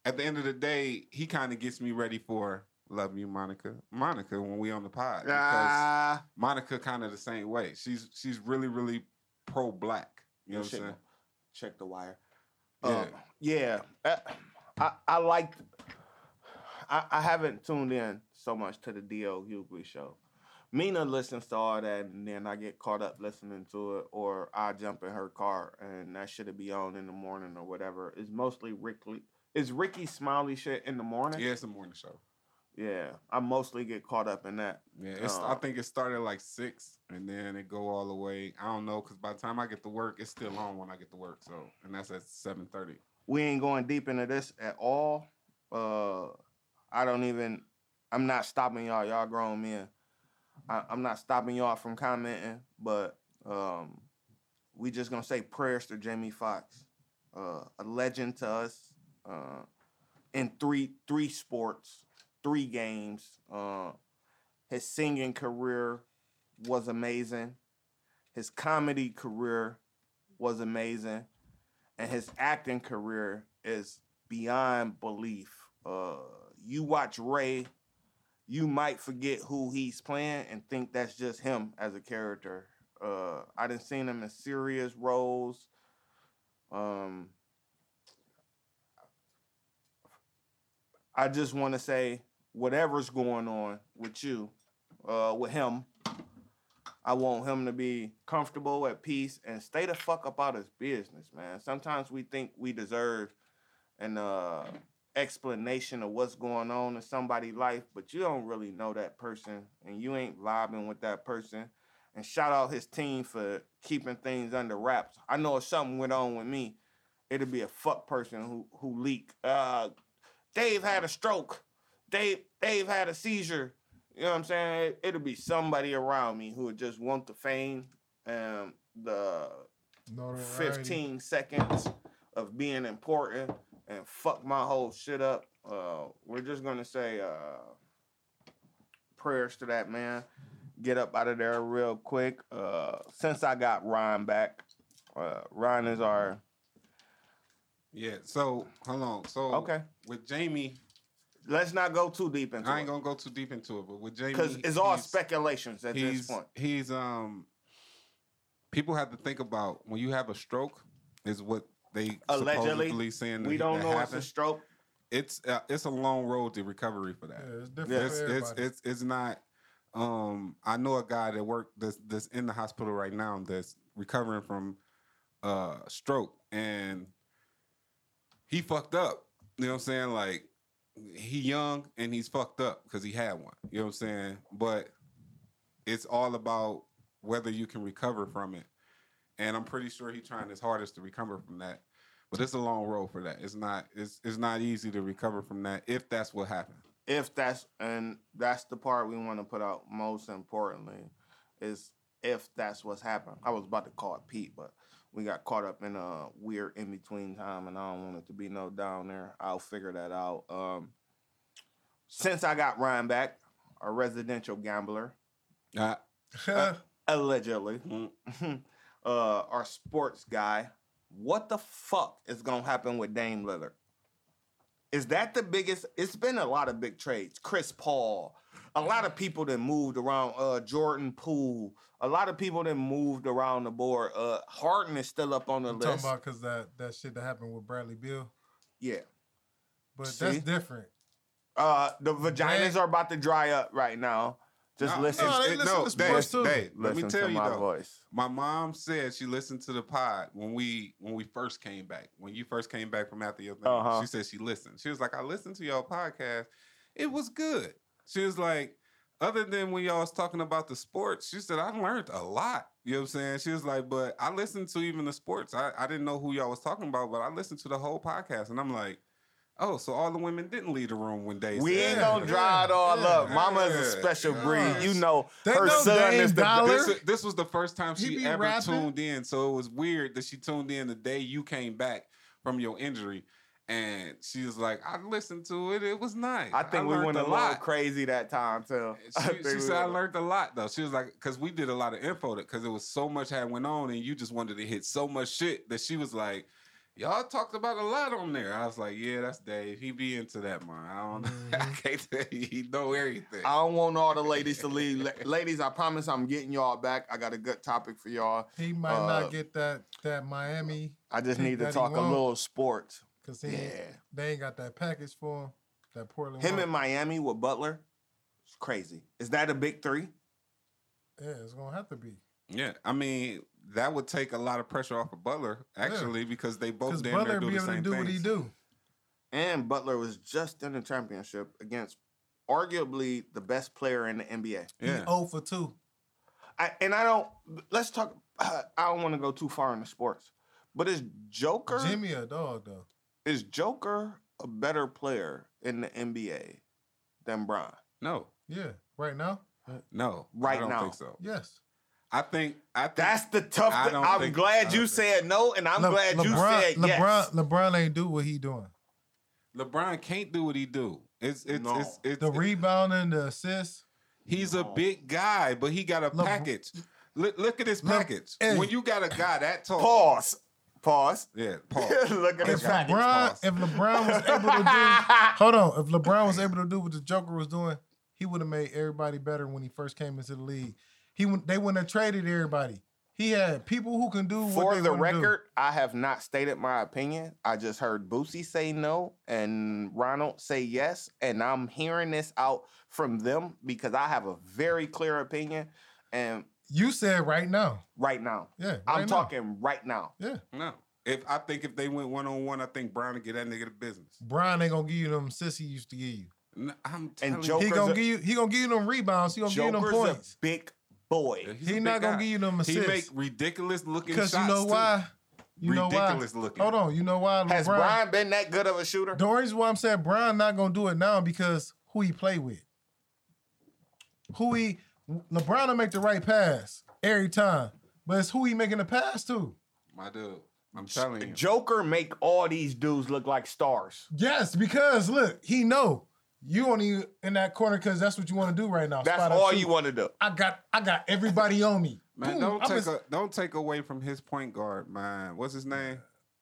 at the end of the day, he kind of gets me ready for love you, Monica. Monica, when we on the pod. Because Ah, Monica kind of the same way. She's she's really, really pro black. You know what I'm saying? check the wire. Yeah. Uh, yeah. Uh, I I like. I, I haven't tuned in so much to the DL Hughley show. Mina listens to all that, and then I get caught up listening to it, or I jump in her car, and that should be on in the morning or whatever. It's mostly Rickey. Is Rickey Smiley shit in the morning? Yeah, it's a morning show. Yeah, I mostly get caught up in that. Yeah, it's, Uh, I think it started like six, and then it go all the way. I don't know, cause by the time I get to work, it's still on when I get to work. So, and that's at seven thirty. We ain't going deep into this at all. Uh, I don't even. I'm not stopping y'all. Y'all grown men. I, I'm not stopping y'all from commenting, but um, we just gonna say prayers to Jamie Foxx, uh, a legend to us uh, in three three sports, three games. Uh, his singing career was amazing. His comedy career was amazing and his acting career is beyond belief. Uh, you watch Ray, you might forget who he's playing and think that's just him as a character. Uh, I didn't seen him in serious roles. Um, I just want to say whatever's going on with you, uh, with him, I want him to be comfortable, at peace, and stay the fuck up out of his business, man. Sometimes we think we deserve an uh, explanation of what's going on in somebody's life, but you don't really know that person, and you ain't vibing with that person. And shout out his team for keeping things under wraps. I know if something went on with me, it'd be a fuck person who who leak. Uh, Dave had a stroke. Dave Dave had a seizure. You know what I'm saying? It, it'll be somebody around me who would just want the fame and the Notoriety. 15 seconds of being important and fuck my whole shit up. Uh, we're just gonna say uh, prayers to that man. Get up out of there real quick. Uh, since I got Ryan back, uh, Ryan is our Yeah. So hold on. So Okay. with Jamie, Let's not go too deep into it. I ain't it gonna go too deep into it, but with Jamie, because it's all speculations at this point. he's um people have to think about when you have a stroke is what they Allegedly, supposedly saying We that, don't that know it's happened. a stroke. it's uh, it's a long road to recovery for that. Yeah, it's different. Yeah. for It's, it's it's it's not. Um, I know a guy that worked that's that's in the hospital right now that's recovering from uh stroke and he fucked up. You know what I'm saying? Like he young and he's fucked up because he had one. You know what I'm saying? But it's all about whether you can recover from it. And I'm pretty sure he's trying his hardest to recover from that. But it's a long road for that. It's not it's it's not easy to recover from that if that's what happened. if that's and that's the part we want to put out most importantly is if that's what's happened. I was about to call it Pete, but we got caught up in a weird in between time, and I don't want it to be no down there. I'll figure that out. Um, since I got Ryan back, a residential gambler, Uh, [laughs] allegedly, mm, [laughs] uh, our sports guy. What the fuck is gonna happen with Dame Lillard? Is that the biggest? It's been a lot of big trades. Chris Paul, a lot of people that moved around. Uh, Jordan Poole, a lot of people that moved around the board. Uh, Harden is still up on the I'm talking list. about because that that shit that happened with Bradley Beal, yeah. but See? that's different. Uh, the vaginas Dame- are about to dry up right now. Just No, listen. No, they listen no, to sports Dave, too. Dave, let me tell you my though. voice. My mom said she listened to the pod when we when we first came back. When you first came back from after your thing, Uh-huh. she said she listened. She was like, I listened to your podcast. It was good. She was like, other than when y'all was talking about the sports, she said I learned a lot. You know what I'm saying? She was like, but I listened to even the sports. I, I didn't know who y'all was talking about, but I listened to the whole podcast, and I'm like, oh, so all the women didn't leave the room when they We said ain't gonna dry it all yeah, up. Mama is a yeah, special breed. You know, They her know son Dame is the this, this was the first time He she ever rapping? tuned in, so it was weird that she tuned in the day you came back from your injury, and she was like, "I listened to it. It was nice. I think we went a a little lot." crazy that time too. [laughs] She, think she we said I went- learned a lot though. She was like, because we did a lot of info because it was so much had went on, and you just wanted to hit so much shit that she was like, "Y'all talked about a lot on there." I was like, "Yeah, that's Dave. He be into that, man. I don't, [laughs] I Mhm. can't tell you. He know everything." I don't want all the ladies to leave. [laughs] La- ladies, I promise I'm getting y'all back. I got a good topic for y'all. He might Uh, not get that that Miami I just need to talk a little sports. because he Yeah. they ain't got that package for him. That Portland. Him want. in Miami with Butler, it's crazy. Is that a big three? yeah, it's gonna have to be Yeah, I mean that would take a lot of pressure off of Butler actually because they both because damn Butler near do be the able to same do what he things. do. And Butler was just in the championship against arguably the best player in the NBA. He Yeah, 0 for two. I, and I don't. Let's talk. [sighs] I don't want to go too far into sports, but is Joker Jimmy a dog though. is Joker a better player in the NBA than Bron? no, Yeah, right now. no, Right I don't now. think so. Yes. I think I think That's the tough. thing. I'm think- glad you think- said no, and I'm Le- glad you LeBron, said LeBron, yes. LeBron ain't do what he doing. LeBron can't do what he do. It's it's No. it's, it's The rebounding, the assists. he's a big guy, but he got a Le- package. Look, look at his Le- package. Hey. When you got a guy that tall, Pause. Pause. yeah, [laughs] Paul. Look at his If package. LeBron, pause. if LeBron was able to do, [laughs] hold on, if LeBron was able to do what the Joker was doing, he would have made everybody better when he first came into the league. He would, they wouldn't have traded everybody. He had people who can do what For they the wanna do. record, I have not stated my opinion. I just heard Boosie say no and Ronald say yes, and I'm hearing this out from them because I have a very clear opinion. And You said right now. right now, Yeah, right I'm now. talking right now. Yeah, No, if I think if they went one on one, I think Bron would get that nigga the business. Bron ain't gonna give you them assists he used to give you. No, I'm telling you, He gonna a- give you. He gonna give you them rebounds. He gonna give you them points. a big boy. you, he's He not gonna guy. give you them He assists. make ridiculous looking shots. Because you know too. why? You know why? Ridiculous looking. Hold on. You know why? Has LeBron- Bron been that good of a shooter? The reason why I'm saying Bron not gonna do it now because who he play with. Who he LeBron will make the right pass every time, but it's who he making the pass to. My dude, I'm telling you. Joker make all these dudes look like stars. Yes, because look, he know you only in that corner because that's what you want to do right now. That's spot all you want to do. I got I got everybody on me. Man, Boom, don't I'm take a- a, don't take away from his point guard, man. What's his name?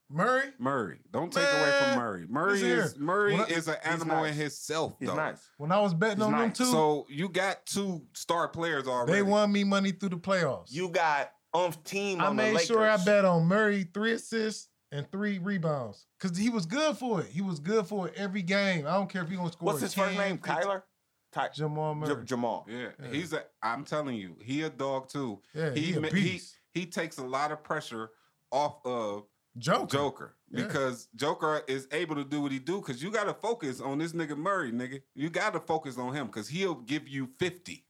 Murray. Murray. Don't take away from Murray. Murray is here. Murray I- is an animal nice. in himself, He's though. nice. When I was betting He's on them too, So you got two star players already. they won me money through the playoffs. You got umph team I on the made Lakers. sure I bet on Murray three assists and three rebounds because he was good for it. He was good for it every game. I don't care if he gonna score. What's his first name? 15. Kyler. Ty- Jamal J- Jamal. Yeah, Yeah. he's a. I'm telling you, he a dog too. Yeah, he a beast. he he takes a lot of pressure off of Joker. Joker Yeah. because Joker is able to do what he do because you got to focus on this nigga Murray, nigga. You got to focus on him because he'll give you 50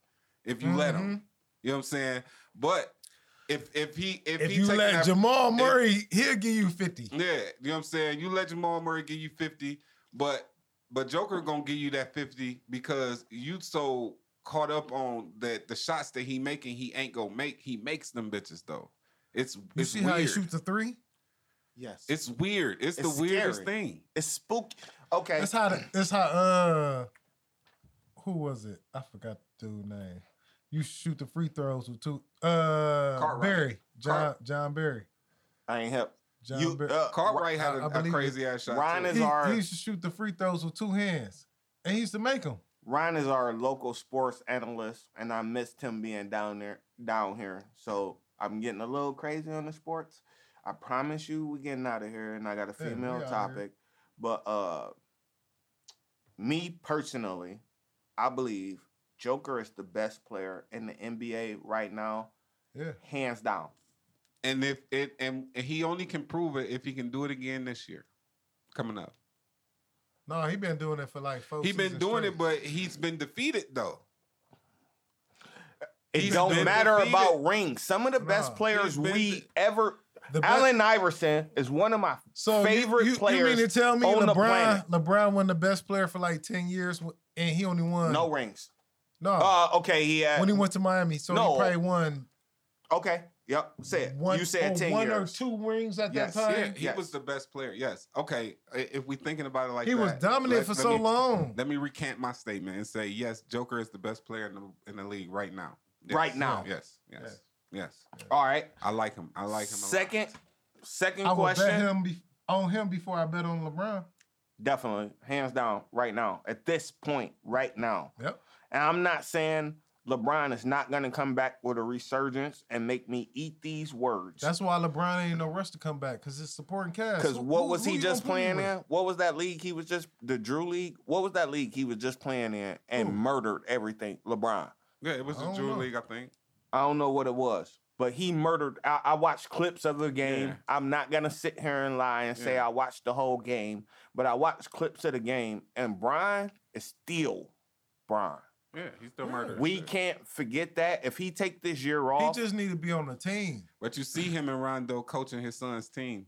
if you let him. Mhm. You know what I'm saying? But if if he if, If he you let that- Jamal Murray, he'll give you fifty. yeah, you know what I'm saying? You let Jamal Murray give you 50, but but Joker gonna give you that 50 because you so caught up on that the shots that he making, he ain't gonna make. He makes them bitches though. It's You it's see weird. how he shoots the three? Yes. It's weird. It's, It's the weirdest thing. it's spooky. Okay. That's how. The, that's how. Uh, who was it? I forgot the dude's name. You shoot the free throws with two. Uh, Cartwright. Barry, John, Cart- John Barry, I ain't help. John You, Barry. uh, Cartwright had a, believe it. crazy ass shot. Ryan too. is he, our- he used to shoot the free throws with two hands, and he used to make them. Ryan is our local sports analyst, and I missed him being down there, down here. So I'm getting a little crazy on the sports. I promise you, we're getting out of here, and I got a female outta here. topic. But uh, me personally, I believe Joker is the best player in the NBA right now, Yeah. hands down. And if it and he only can prove it if he can do it again this year, coming up. No, he been doing it for like four. He been doing straight. it, but he's been defeated though. It He's don't matter defeated. about rings. Some of the best players we de- ever. The be- Allen Iverson is one of my So favorite you, players. You mean to tell me LeBron. LeBron won the best player for like ten years, and he only won No rings. No, Uh, okay, he had. when he went to Miami, so No. he probably won okay, yep. Say it. one. you said or ten one years. or two rings at Yes, that time. Yeah, he Yes. was the best player. Yes. Okay. i- If we're thinking about it like that. he that, was dominant let- for let so me- long. Let me recant my statement and say yes, Joker is the best player in the in the league right now. Yes. Right now. Yes. Yes. Yes. All right. I like him. I like him. A lot. Second, second I would question. bet him be, on him before I bet on LeBron. Definitely, hands down, right now. At this point, right now. Yep. And I'm not saying LeBron is not going to come back with a resurgence and make me eat these words. That's why LeBron ain't no rush to come back because it's supporting cast. Because what who- was who he you just gonna put him playing in? What was that league he was just the Drew League? What was that league he was just playing in and Who? murdered everything? LeBron. Yeah, it was the Drew know. League, I think. I don't know what it was, but he murdered. I, I watched clips of the game. Yeah. I'm not gonna sit here and lie and say Yeah. I watched the whole game, but I watched clips of the game, and Bron is still Bron. Yeah, he's still murdered. We can't forget that. If he take this year off, He just need to be on the team. But you see him and Rondo coaching his son's team.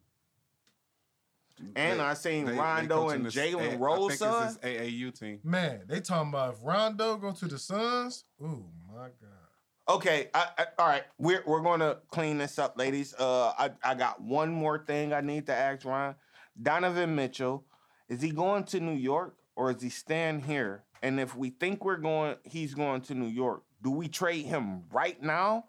and They- I seen they- they Rondo coaching and Jalen A- I Rose son. his AAU team. Man, they talking about if Rondo go to the Suns. Ooh my god. Okay, I, I, all right. We're we're gonna clean this up, ladies. Uh, I I got one more thing I need to ask Ron. Donovan Mitchell, is he going to New York or is he staying here? And if we think we're going, he's going to New York. Do we trade him right now,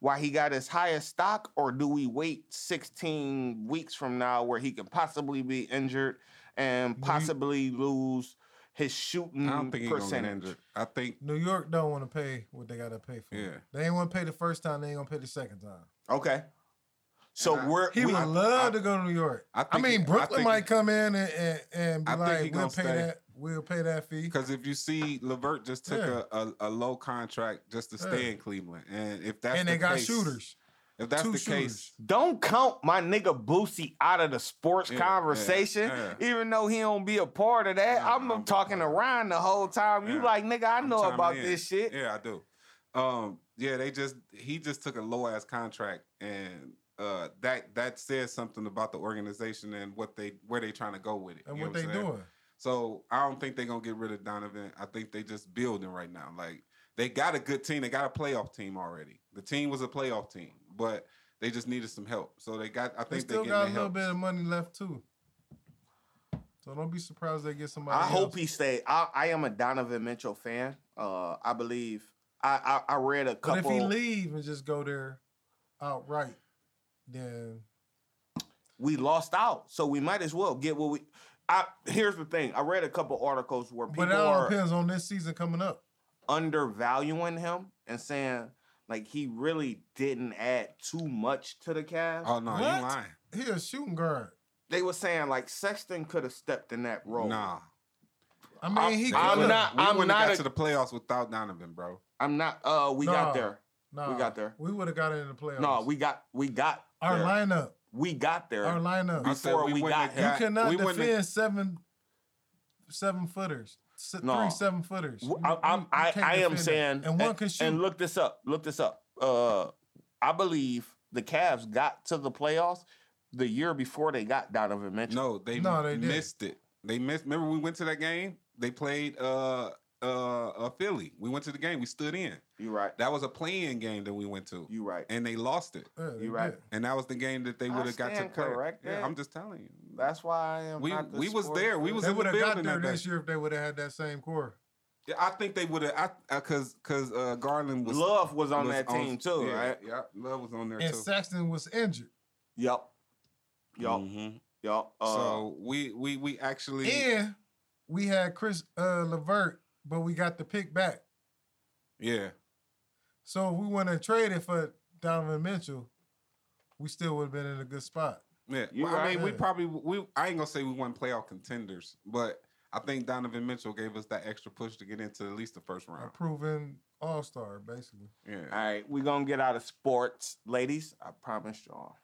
while he got his highest stock, or do we wait 16 weeks from now where he could possibly be injured and possibly lose his shooting I don't think he's gonna get percentage? I think New York don't want to pay what they got to pay for. Yeah. They ain't want to pay the first time. They ain't gonna pay the second time. Okay. So I- we're He we- would love to go to New York. I I, mean, he- I Brooklyn think might he- come in and and, and be I think he like, gonna "We'll pay stay. that. We'll pay that fee." because if you see Levert just took Yeah. a, a, a low contract just to stay Yeah. in Cleveland, and if that's and the they got case, shooters. if that's Two the shooters. case, Don't count my nigga Boosie out of the sports Yeah, conversation, yeah, even though he don't be a part of that. Nah, I'm, I'm talking to part. Ryan the whole time. You like, nigga, I know about in. this shit. Yeah, I do. Um, yeah, they just he just took a low ass contract, and uh, that that says something about the organization and what they where they trying to go with it. And you what they saying? doing? So I don't think they're gonna get rid of Donovan. I think they just building right now. Like they got a good team. They got a playoff team already. The team was a playoff team, but they just needed some help. So they got. I think They still they got a little their bit of money left too. So don't be surprised they get somebody. I else. hope he stay. I, I am a Donovan Mitchell fan. Uh, I believe. I, I I read a couple. But if he leave and just go there outright, then we lost out, so we might as well get what we. I here's the thing. I read a couple articles where people but that all are depends on this season coming up. undervaluing him and saying like he really didn't add too much to the Cavs. Oh no, What? you lying? He a shooting guard. they were saying like Sexton could have stepped in that role. Nah, I mean, I'm- he. I'm coulda. not- We I'm wouldn't not have got a- to the playoffs without Donovan, bro. I'm not. Uh, we got Nah. there. Nah, we got there. We would have got it in the playoffs. No, we got. We got. our there. lineup. We got there. Our lineup. Before we wouldn't got have him. You cannot we defend seven seven footers. S- No. Three seven footers. You- I, I'm, you I, I am defend saying, and one can shoot. And look this up. Look this up. Uh, I believe the Cavs got to the playoffs the year before they got Donovan Mitchell. No, they, No, they didn't. missed it. They missed. Remember, we went to that game. They played uh uh, uh Philly. We went to the game. We stood in. You right. That was a playing game that we went to, You right. and they lost it. Yeah, they you right. did. And that was the game that they would have got to correct. Yeah, I'm just telling you. That's why I am. We- not the we was sports there. We was They in the would have got building there that day. this year if they would have had that same core. Yeah, I think they would have. I because because uh, Garland was Love was on was that team too, yeah, right? Yeah, Love was on there And too. Sexton was injured. Yup. Yup. Mhm. Yup. Uh, so we we we actually And we had Chris uh, Levert, but we got the pick back. yeah. So if we went and traded for Donovan Mitchell, we still would have been in a good spot. Yeah, You well, I mean, we probably we. I ain't gonna say we won playoff contenders, but I think Donovan Mitchell gave us that extra push to get into at least the first A round. proven all star, basically. Yeah. All right, we gonna get out of sports, ladies. I promise y'all.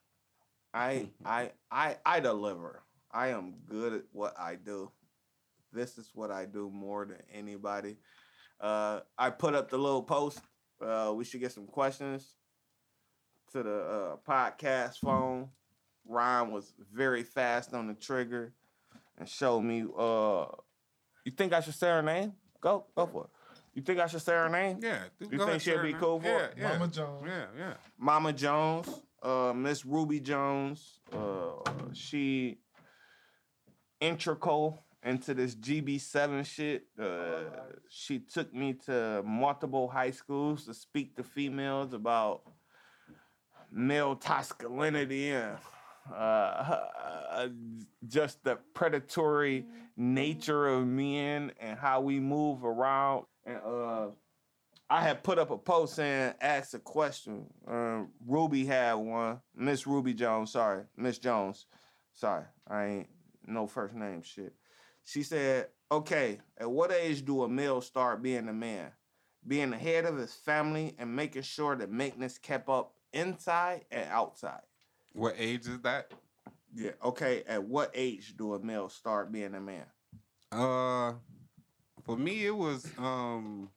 I I I I deliver. I am good at what I do. This is what I do more than anybody. Uh, I put up the little post. Uh, we should get some questions to the uh, podcast phone. Ryan was very fast on the trigger and showed me. Uh, you think I should say her name? Go go for it. You think I should say her name? Yeah. dude, You think she'll be man. cool for yeah, it? yeah. Mama Jones. Yeah, yeah. Mama Jones, uh, Miss Ruby Jones, uh, she integral into this GB7 shit. Uh, she took me to multiple high schools to speak to females about male masculinity and uh, just the predatory nature of men and how we move around. And uh, I had put up a post saying, ask a question. Um, Ruby had one. Miss Ruby Jones, sorry. Miss Jones, sorry. I ain't no first name shit. She said, okay, at what age do a male start being a man? Being the head of his family and making sure that maintenance kept up inside and outside. What age is that? Yeah, okay. At what age do a male start being a man? Uh, for me, it was um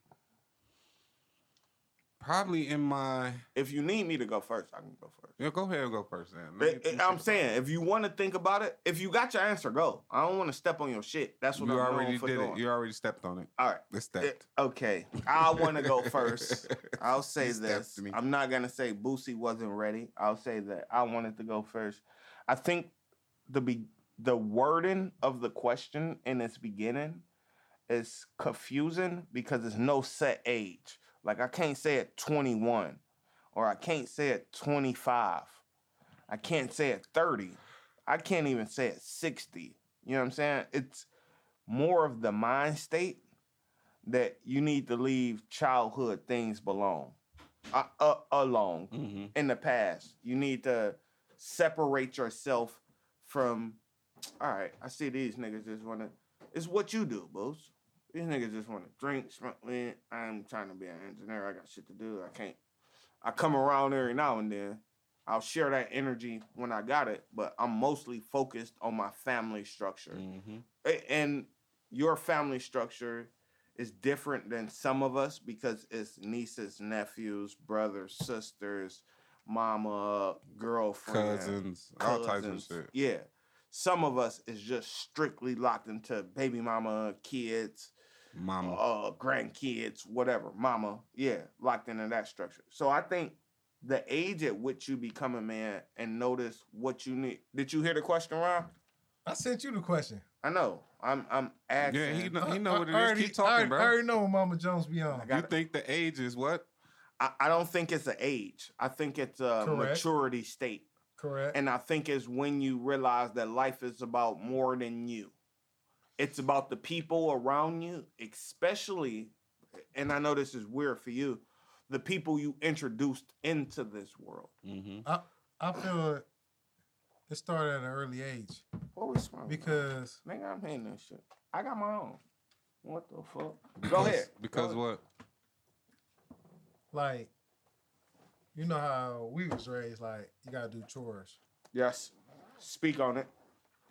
probably in my. If you need me to go first, I can go first. Yeah, go ahead and go first. Then. Let me- But, let me I'm think saying, if you want to think about it, if you got your answer, go. I don't want to step on your shit. That's what you I'm already known for did doing. it. You already stepped on it. All right. It's It- stepped. okay, I want to go first. [laughs] I'll say this. to me. I'm not gonna say Boosie wasn't ready. I'll say that I wanted to go first. I think the be the wording of the question in its beginning is confusing because there's no set age. Like I can't say at 21 or I can't say at 25. I can't say at 30. I can't even say at 60. You know what I'm saying? It's more of the mind state that you need to leave childhood things belong uh, uh, alone Mm-hmm. in the past. You need to separate yourself from. All right, I see these niggas just want to. It's what you do, Boost. These niggas just want to drink, smoke weed. I'm trying to be an engineer. I got shit to do. I can't. I come around every now and then. I'll share that energy when I got it, but I'm mostly focused on my family structure. Mm-hmm. And your family structure is different than some of us because it's nieces, nephews, brothers, sisters, mama, girlfriend, Cousins, all types of cousins. shit. Yeah. Some of us is just strictly locked into baby mama, kids, Mama. Uh, uh, grandkids, whatever, mama. Yeah, locked into that structure. So I think the age at which you become a man and notice what you need. Did you hear the question, Ron? I sent you the question. I know. I'm I'm asking. yeah, he know, he uh, know I- what it I is. already- Keep I talking, already, bro. I already know what Mama Jones be on. You it. think the age is what? I, I don't think it's an age. I think it's a Correct. maturity state. Correct. And I think it's when you realize that life is about more than you. It's about the people around you, especially, and I know this is weird for you, the people you introduced into this world. Mm-hmm. I feel it, it started at an early age What was smoking? because nigga, I'm hitting this shit. I got my own. What the fuck? Go ahead. Because Go ahead. what? like you know how we was raised like you gotta do chores. Yes. Speak on it.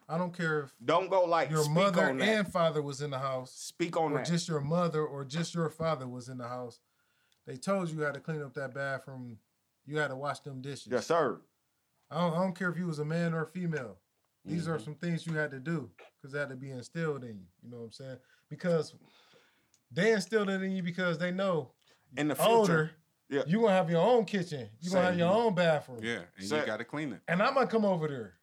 I don't care if Don't go like your speak mother on that. and father was in the house speak on or that. just your mother or just your father was in the house. They told you you had to clean up that bathroom. You had to wash them dishes. yes, sir. I don't, I don't care if you was a man or a female. These Mm-hmm. are some things you had to do because that had to be instilled in you. You know what I'm saying? Because they instilled it in you because they know In the future. older, Yeah. you gonna have your own kitchen. You're gonna have your own bathroom. Yeah, and So- you got to clean it. And I'm gonna come over there.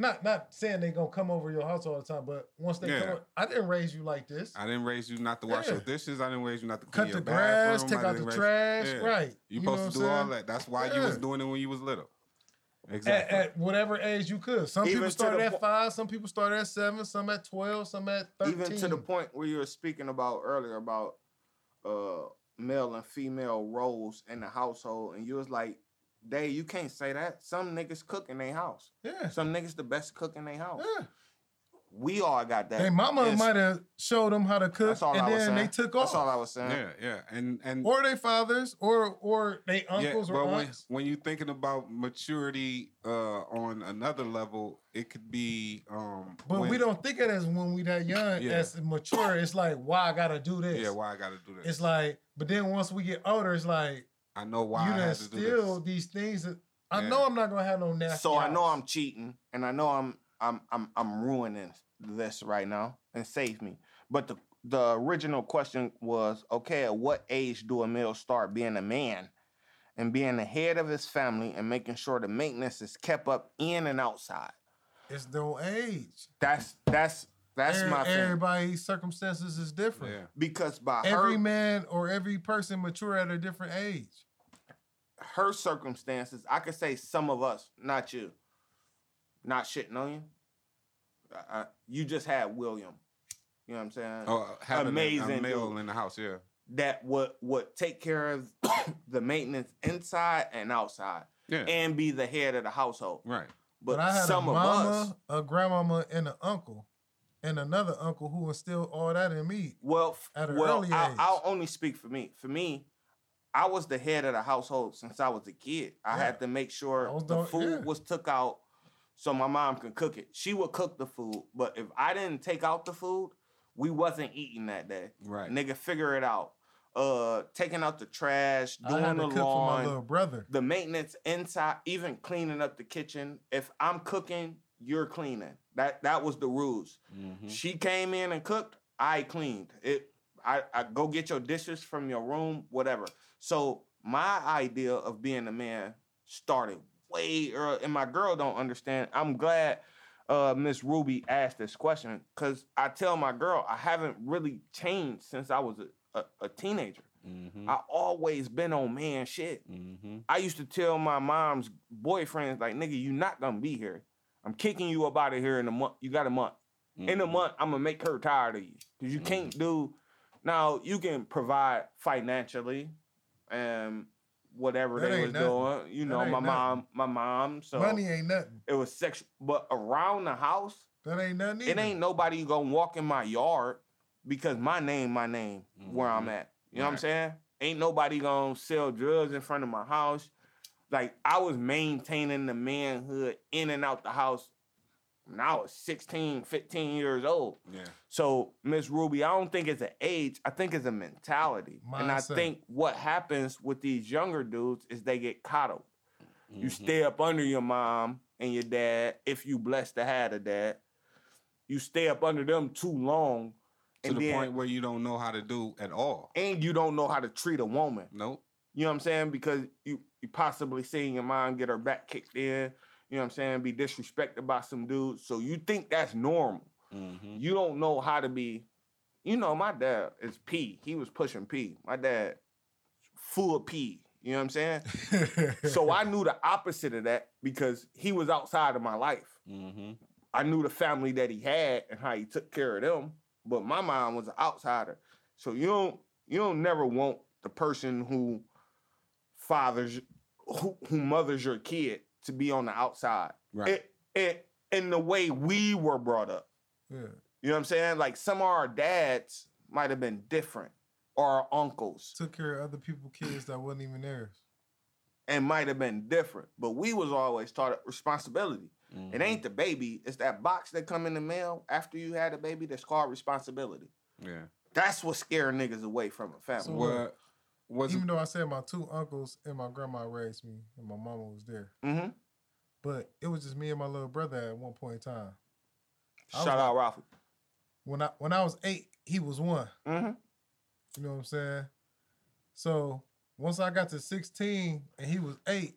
Not not saying they gonna come over your house all the time, but once they Yeah. come, I didn't raise you like this. I didn't raise you not to wash Yeah. your dishes. I didn't raise you not to clean Cut your the grass, bathroom. take out the raise- trash, Yeah. right? You know supposed to do all that. That's why you was doing it when you was little. At, Exactly. at whatever age you could. Some Even people to started at po- five, some people started at seven, some at twelve, some at thirteen. even to the point where you were speaking about earlier about uh male and female roles in the household, and you was like, "Dave, you can't say that. Some niggas cook in their house. Yeah, Some niggas the best cook in their house. yeah. we all got that. Hey, mama It's- might have showed them how to cook, That's all and I then saying. they took off. That's all I was saying. Yeah, yeah, and and or their fathers, or or they uncles yeah, or but when, aunts. when you're thinking about maturity uh, on another level, it could be. Um, But when- we don't think of it as when we that young Yeah. as mature. It's like why I gotta do this. Yeah, why I got to do this? It's like, but then once we get older, it's like I know why you I had to do still this. these things that I Yeah. know I'm not gonna have no nasty. So I know. I'm cheating, and I know I'm I'm I'm I'm ruining this right now, and save me. But the the original question was, okay, at what age do a male start being a man and being the head of his family and making sure the maintenance is kept up in and outside? It's no age. That's that's that's Every- my thing. everybody's circumstances is different. Yeah, Because by Every her man or every person mature at a different age. Her circumstances, I could say some of us, not you, not shitting on you. Uh, uh, you just had William. You know what I'm saying? oh, having a- Amazing a male in the house. Yeah, that would would take care of [coughs] the maintenance inside and outside yeah, and be the head of the household. right. But, But I had some a of mama, us, a grandmama, and an uncle, and another uncle who instilled all that in me. well, at an well, early I'll. I'll only speak for me. For me, I was the head of the household since I was a kid. I Yeah. had to make sure the food yeah. was took out so my mom can cook it. She would cook the food, but if I didn't take out the food, we wasn't eating that day. Right. Nigga, figure it out. Uh, taking out the trash, doing the cook for my lawn, little brother. the maintenance inside, even cleaning up the kitchen. If I'm cooking, you're cleaning. That that was the rules. Mm-hmm. She came in and cooked. I cleaned it. I, I go get your dishes from your room, whatever. So my idea of being a man started way early, and my girl don't understand. I'm glad uh, Miss Ruby asked this question because I tell my girl I haven't really changed since I was a, a, a teenager. Mm-hmm. I always been on man shit. Mm-hmm. I used to tell my mom's boyfriends, like, nigga, you not gonna be here. I'm kicking you up out of here in a month. You got a month. In Mm-hmm. a month, I'm gonna make her tired of you. Cause you can't do now you can provide financially and whatever That they ain't was nothing. doing. You That know, my nothing. mom, my mom. So Money ain't nothing. it was sexual. But around the house, That ain't nothing. it ain't nobody gonna walk in my yard because my name, my name, where I'm Mm-hmm. at. You know what I'm saying? Ain't nobody gonna sell drugs in front of my house. Like I was maintaining the manhood in and out the house when I was 16, 15 years old. Yeah. So, Miss Ruby, I don't think it's an age. I think it's a mentality. Mindset. And I think what happens with these younger dudes is they get coddled. You Mm-hmm. stay up under your mom and your dad, if you blessed to have a dad. You stay up under them too long, To and the then point where you don't know how to do at all. and you don't know how to treat a woman. Nope. You know what I'm saying? Because you you possibly seeing your mom get her back kicked in. You know what I'm saying? Be disrespected by some dudes. So you think that's normal. Mm-hmm. You don't know how to be. You know, my dad is P. He was pushing P. My dad, full of P. You know what I'm saying? [laughs] so I knew the opposite of that because he was outside of my life. Mm-hmm. I knew the family that he had and how he took care of them. But my mom was an outsider. So you don't you don't never want the person who fathers who, who mothers your kid to be on the outside. Right. It, it, in the way we were brought up. yeah. You know what I'm saying? Like some of our dads might have been different, or our uncles, Took care of other people's kids that wasn't even theirs. and might have been different. But we was always taught responsibility. Mm-hmm. It ain't the baby; it's that box that come in the mail after you had a baby. That's called responsibility. Yeah. That's what scare niggas away from a family. So What was Even though I said my two uncles and my grandma raised me and my mama was there, mm-hmm. but it was just me and my little brother at one point in time. I Shout out Ralphie. When I when I was eight, he was one. Mm-hmm. You know what I'm saying? So once I got to 16 and he was eight,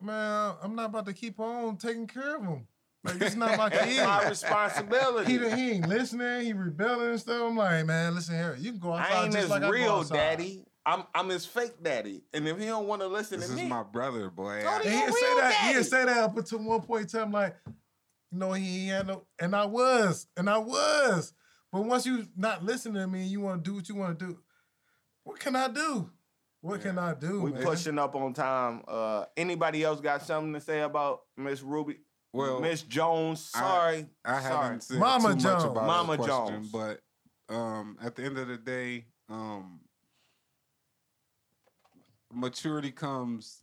man, I'm not about to keep on taking care of him. Like it's not my [laughs] That's my responsibility. He, he ain't listening. He rebelling and stuff. I'm like, man, listen here. You can go outside I ain't just like I go real outside. daddy. I'm I'm his fake daddy. And if he don't want to listen this to me, this is my brother, boy. Go I- to And your he'd say that. daddy. He'd say that up until one point in time, like, you know, he ain't had no, and I was, and I was. But once you not listening to me, and you want to do what you want to do. What can I do? What can I do? we man? pushing up on time. Uh, anybody else got something to say about Miss Ruby? Well, Miss Jones. Sorry, I sorry. haven't said Mama too much Jones. about Mama question, Jones. but um, at the end of the day, um, maturity comes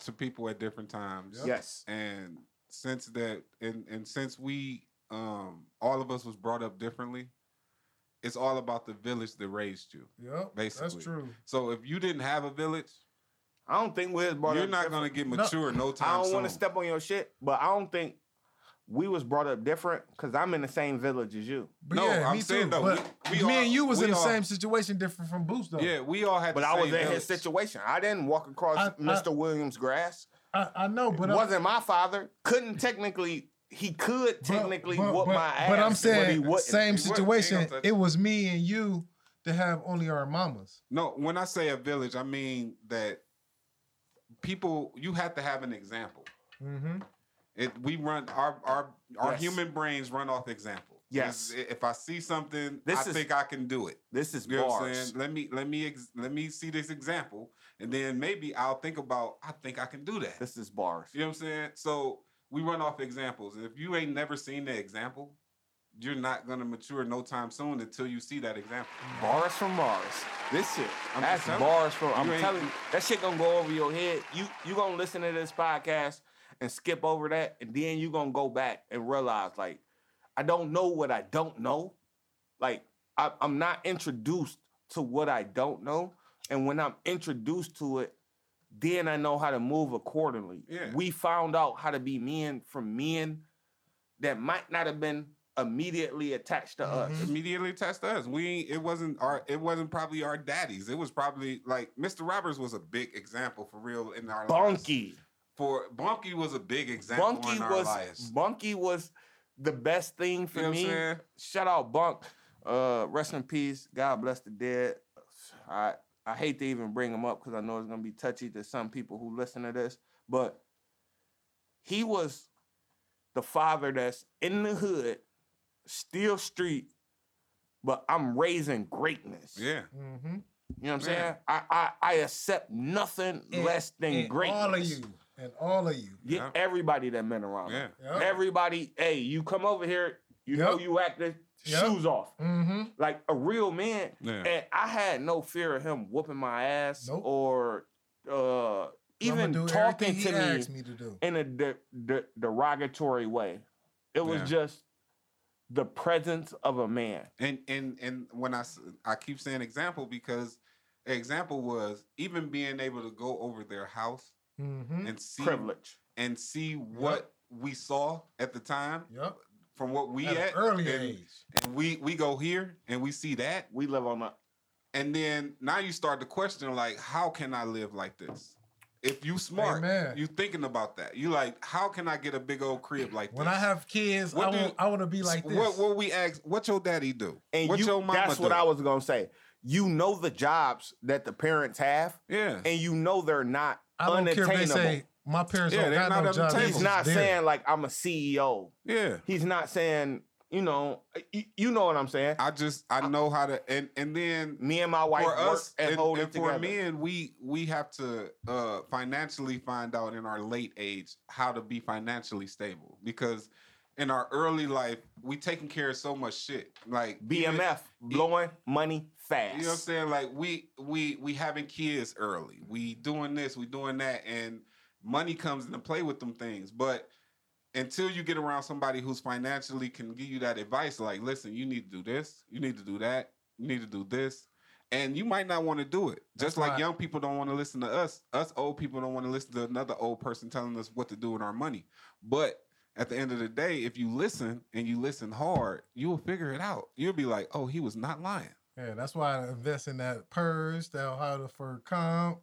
to people at different times. Yes. and since that, and and since we, um, all of us was brought up differently, it's all about the village that raised you. Yep, that's true. So if you didn't have a village, I don't think we're brought you're up not gonna get mature no, time I don't want to step on your shit, but I don't think we was brought up different because I'm in the same village as you. But No, yeah, I'm me saying too. though, but we- we me all- and you was in the all- same situation, different from Boost though. Yeah, we all had. But the I was same in his situation. I didn't walk across I- I- Mr. Williams' grass. I, I know, but It I'm- wasn't my father. Couldn't technically. He could technically but, whoop but- my ass. But I'm saying wouldn't. same He wouldn't. He ain't situation. It was me and you to have only our mamas. No, when I say a village, I mean that people you have to have an example. Mm-hmm. It we run our our our Yes. human brains run off example. Yes. If- I see something, This I is- think I can do it. This is You know what I'm bars. saying? Let me let me ex- let me see this example, and then maybe I'll think about I think I can do that. This is bars. You know what I'm saying? So we run off examples. And if you ain't never seen the example, you're not gonna mature no time soon until you see that example. Bars from bars. This shit. I'm that's bars from. I'm telling you, that shit gonna go over your head. You you gonna listen to this podcast and skip over that, and then you're gonna go back and realize like, I don't know what I don't know. Like I, I'm not introduced to what I don't know, and when I'm introduced to it, then I know how to move accordingly. Yeah. We found out how to be men from men that might not have been immediately attached to mm-hmm. us. immediately attached to us. We it wasn't our it wasn't probably our daddies. It was probably like Mr. Roberts was a big example for real in our lives. Bunky. For Bunky was a big example Bunky in our was lives. Bunky was the best thing for You know me. Shout out Bunk. Uh, rest in peace. God bless the dead. I I hate to even bring him up because I know it's gonna be touchy to some people who listen to this, but he was the father that's in the hood, still street, but I'm raising greatness. Yeah. Mm-hmm. You know what I'm Yeah. saying? I, I I accept nothing less than greatness. All of you and all of you. Get Yeah. everybody that been around. Yeah. Yep. Everybody, hey, you come over here, you know you acting, Yep. shoes off. Mm-hmm. Like a real man. Yeah. And I had no fear of him whooping my ass Nope. or uh even talking to me me to do. in a de- de- derogatory way. It was Yeah. just the presence of a man. And and and when I I keep saying example because example was even being able to go over their house Mm-hmm. and see Privilege. and see what we saw at the time Yep. from what we At at, an early and, age. and we we go here and we see that We live on a and then now you start to question like how can i live like this if you smart Amen. you thinking about that you like how can i get a big old crib like When this When I have kids, What I do want you- I want to be like this. what what we ask what your daddy do and what you, your mama that's do what I was gonna say. You know the jobs that the parents have, yeah and you know they're not I don't care if they say my parents Yeah, don't got not no job. He's not there. saying like I'm a CEO. yeah He's not saying, you know, you, know what I'm saying. i just i know how to and and then Me and my wife for us and, and, and for together. men we we have to uh financially find out in our late age how to be financially stable because in our early life we taking care of so much shit like even- BMF blowing money fast. You know what I'm saying? Like we we we having kids early. We doing this, we doing that, and money comes into play with them things. But until you get around somebody who's financially can give you that advice, like, listen, you need to do this, you need to do that, you need to do this. And you might not want to do it. Just That's like why- young people don't want to listen to us. Us old people don't want to listen to another old person telling us what to do with our money. But at the end of the day, if you listen and you listen hard, you will figure it out. You'll be like, oh, he was not lying. Yeah, that's why I invest in that purse, that how for comp,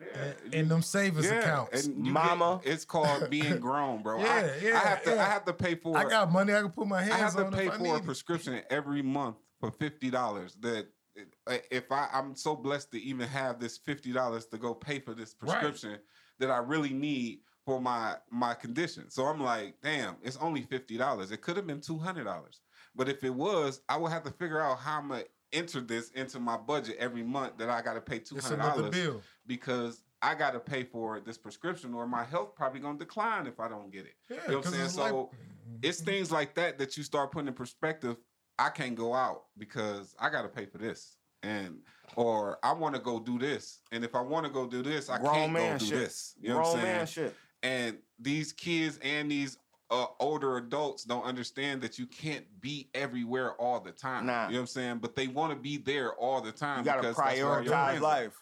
and, you- and them savings accounts. and Mama. get- it's called being [laughs] grown, bro. I, Yeah, yeah, I have to. yeah. I have to pay for. I got money I can put my hands. I have to on pay for need a it. prescription every month for fifty dollars. That uh, if I, I'm so blessed to even have this fifty dollars to go pay for this Right. prescription that I really need for my my condition. So I'm like, damn, it's only fifty dollars. It could have been two hundred dollars, but if it was, I would have to figure out how I'm gonna enter this into my budget every month that I got to pay two It's hundred another dollars bill. because I got to pay for this prescription, or my health probably gonna decline if I don't get it. Yeah, you know what I'm saying? it's So like- it's things like that that you start putting in perspective. I can't go out because I got to pay for this, and or I want to go do this, and if I want to go do this, I Grown can't man go do shit. this. You know Grown what I'm saying? Man shit. and these kids and these uh, older adults don't understand that you can't be everywhere all the time. Nah. You know what I'm saying? But they want to be there all the time. You gotta because that's where all prioritize friends are. life.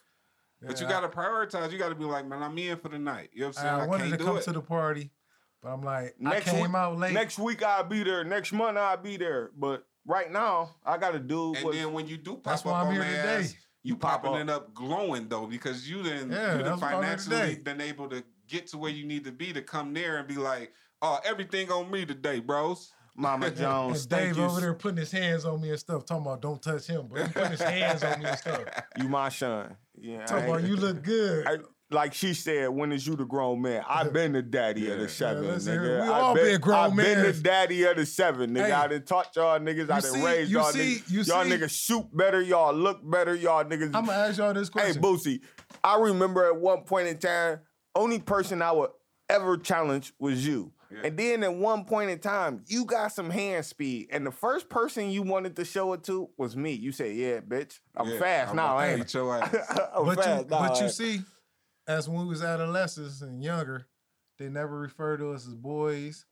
But you gotta prioritize. You gotta be like, man, I'm in for the night. You know what I'm saying? I I, wanted can't to do come it. to the party, but I'm like, Next I came week- out late. Next week I'll be there. Next month I'll be there. But right now I gotta do and what then when you do pop That's up why I'm on here today. ass, you pop popping up. it up glowing though because you didn't Yeah, you done that's why I'm financially been able to get to where you need to be to come there and be like, oh, everything on me today, bros. Mama [laughs] and Jones. thank Dave you, over there putting his hands on me and stuff, talking about don't touch him, but he putting his hands on me and stuff. You my son. Yeah. Talking about you look good. I- like she said, when is you the grown man? I've [laughs] been the daddy of the seven, Yeah, nigga. we I all been, been grown I've been the daddy of the seven, nigga. Hey, I done taught y'all niggas. I you done see- raised you y'all see- niggas. you y'all see- niggas shoot better. Y'all look better. Y'all niggas. I'm gonna ask y'all this question. hey. Boosie, I remember at one point in time, only person I would ever challenge was you. Yeah. And then at one point in time, you got some hand speed. And the first person you wanted to show it to was me. You said, yeah, bitch. I'm Yeah, fast I'm now, about ain't your [laughs] ass. I'm but you, fast but you see, as when we was adolescents and younger, they never referred to us as boys.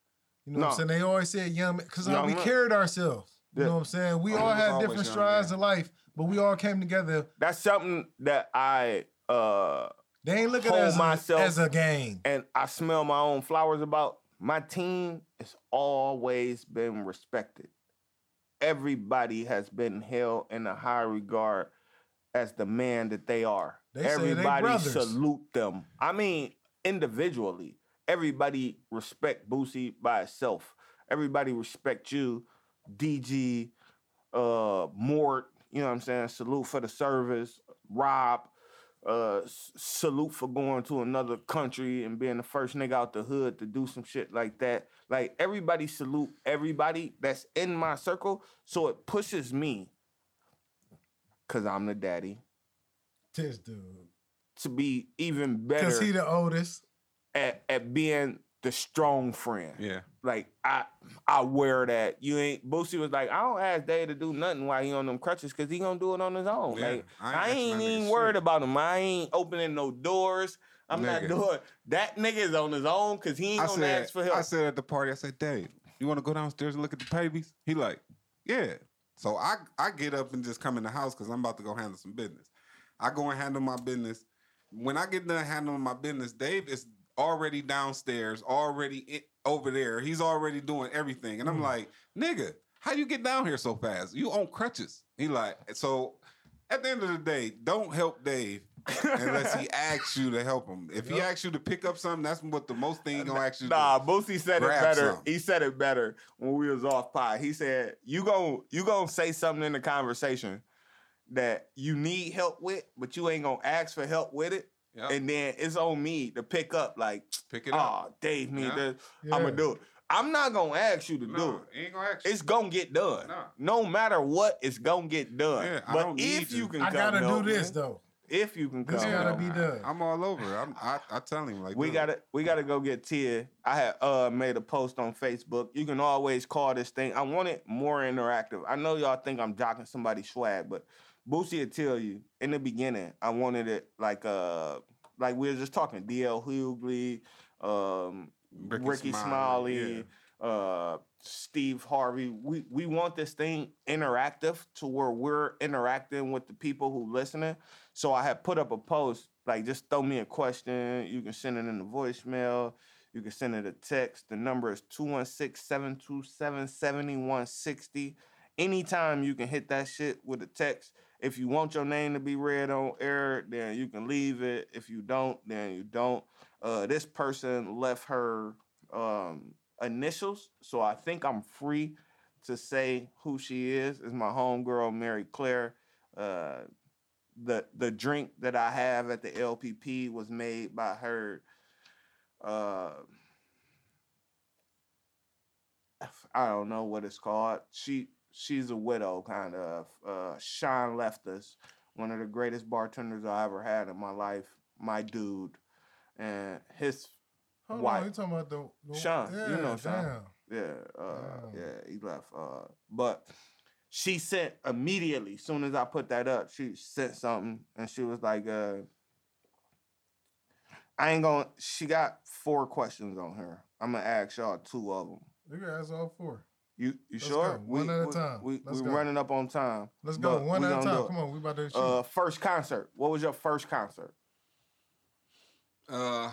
You know what I'm saying? They always said young because how Young we man. carried ourselves. You Yeah. know what I'm saying? We Oh, all had different strides yeah. in life, but we all came together. That's something that I uh They ain't looking at myself- as a game. and I smell my own flowers about. My team has always been respected. Everybody has been held in a high regard as the man that they are. They say they Everybody brothers. salute them. I mean, individually, everybody respect Boosie by itself. Everybody respect you, DG, uh, Mort. You know what I'm saying? Salute for the service, Rob uh salute for going to another country and being the first nigga out the hood to do some shit like that. Like everybody salute everybody that's in my circle, so it pushes me cuz I'm the daddy This dude. to be even better. Because he the oldest. at, at being the strong friend. Yeah. Like I I wear that. You ain't Boosie was like, I don't ask Dave to do nothing while he on them crutches because he gonna do it on his own. Yeah, like I I ain't ain't, asking that even worried shit. about him. I ain't opening no doors. I'm not doing that nigga is on his own because he ain't I gonna said, ask for help. I said at the party, I said, Dave, you want to go downstairs and look at the babies? He like, yeah. So I I get up and just come in the house because I'm about to go handle some business. I go and handle my business. When I get done handling my business, Dave is already downstairs, already in, over there. He's already doing everything, and I'm hmm. like, nigga, how you get down here so fast? You on crutches? He like, so. At the end of the day, don't help Dave unless he [laughs] asks you to help him. If he asks you to pick up something, that's what the most thing gonna ask you. Nah, Boosie said it better. He said it better when we was off pod. He said, "You gon' you gonna say something in the conversation that you need help with, but you ain't gonna ask for help with it, Yep. and then it's on me to pick up. Like, Pick it up. oh, Dave me, Yeah. Yeah. I'm gonna do it. I'm not gonna ask you to do it. ain't gonna ask you. It's gonna get done. Nah. No matter what, it's gonna get done. Yeah, I but don't need if you. you can, I come gotta do help this me, though. If you can come, This gotta help be done. I'm all over. I'm, I I tell him like We dude, gotta we gotta go get Tia. I had uh made a post on Facebook. You can always call this thing. I want it more interactive. I know y'all think I'm jocking somebody's swag, but Boosie will tell you in the beginning, I wanted it like uh like we were just talking, DL Hughley, um Rickey Rickey, Smiley, Smiley, uh Steve Harvey. We we want this thing interactive to where we're interacting with the people who listening. So I had put up a post like just throw me a question. You can send it in the voicemail. You can send it a text. The number is 216-727-7160. Anytime you can hit that shit with a text. If you want your name to be read on air, then you can leave it. If you don't, then you don't. Uh, this person left her um, initials, so I think I'm free to say who she is. Is my homegirl Mary Claire. Uh, the the drink that I have at the LPP was made by her. Uh, I don't know what it's called. She she's a widow, kind of. Uh, Sean left us, one of the greatest bartenders I ever had in my life. my dude, and his Hold on, you talking about the, the Sean, you know Sean. damn. Yeah, uh, yeah, he left. Uh, but she sent immediately, soon as I put that up, she sent something, and she was like, uh, "I ain't gonna." She got four questions on her. I'm gonna ask y'all two of them. You can ask all four. You you Let's sure? go, one at a we, time. We Let's we go. running up on time. Let's go one at a time. it. Come on, we about to shoot. Uh, first concert. What was your first concert? Uh,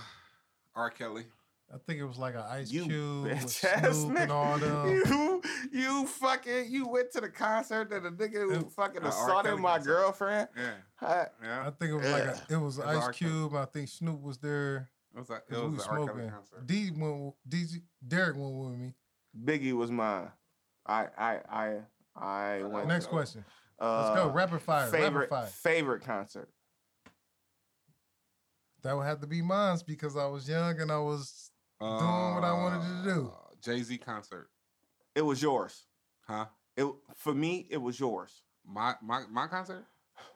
R. Kelly. I think it was like an Ice You Cube with bitch ass Snoop and all them. [laughs] You you fucking you went to the concert that a nigga who fucking Uh, R. assaulted my concert. girlfriend. Yeah, Huh? yeah. I think it was like a, it was It was Ice R. Cube. I think Snoop was there. It was like it was was the R. Kelly smoking. concert. D went. D Derek went with me. Biggie was mine. I I I I went. Next go. question. Uh, Let's go. Rapid fire. Favorite Rapid fire. favorite concert. That would have to be mine because I was young and I was. Doing what I wanted to do. Jay Z Uh, concert, It was yours. huh? It for me. It was yours. My my my concert.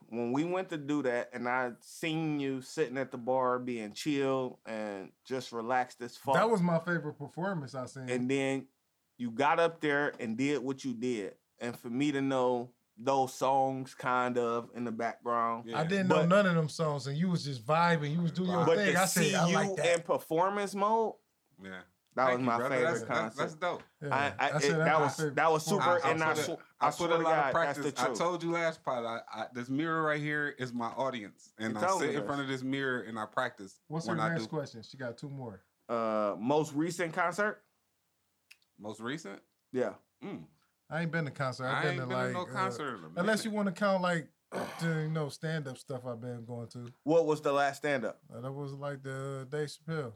when we went to do that and I seen you sitting at the bar being chill and just relaxed as fuck. That was my favorite performance I seen. and then you got up there and did what you did. And for me to know those songs kind of in the background. Yeah. I didn't But- know none of them songs, and you was just vibing. You was doing your But But thing. to I see said, I you like that. in performance mode, Yeah, that Thank was my brother. favorite That's, that's, concert. that's dope. Yeah. I, I, I it- that was favorite that was super, performance. I, and I I, put, sw- a, I I swear put a lot God, of practice. I told you last part. I, I, this mirror right here is my audience, and You I told sit in front of this mirror and I practice. What's her when I next do question? She got two more. uh, most recent concert, most recent. yeah, Mm. I ain't been to concert. I've I been ain't to been like to no uh, concert. in a unless you want to count like [clears throat] the you know stand up stuff I've been going to. what was the last stand up? Uh, that was like the Dave Chappelle.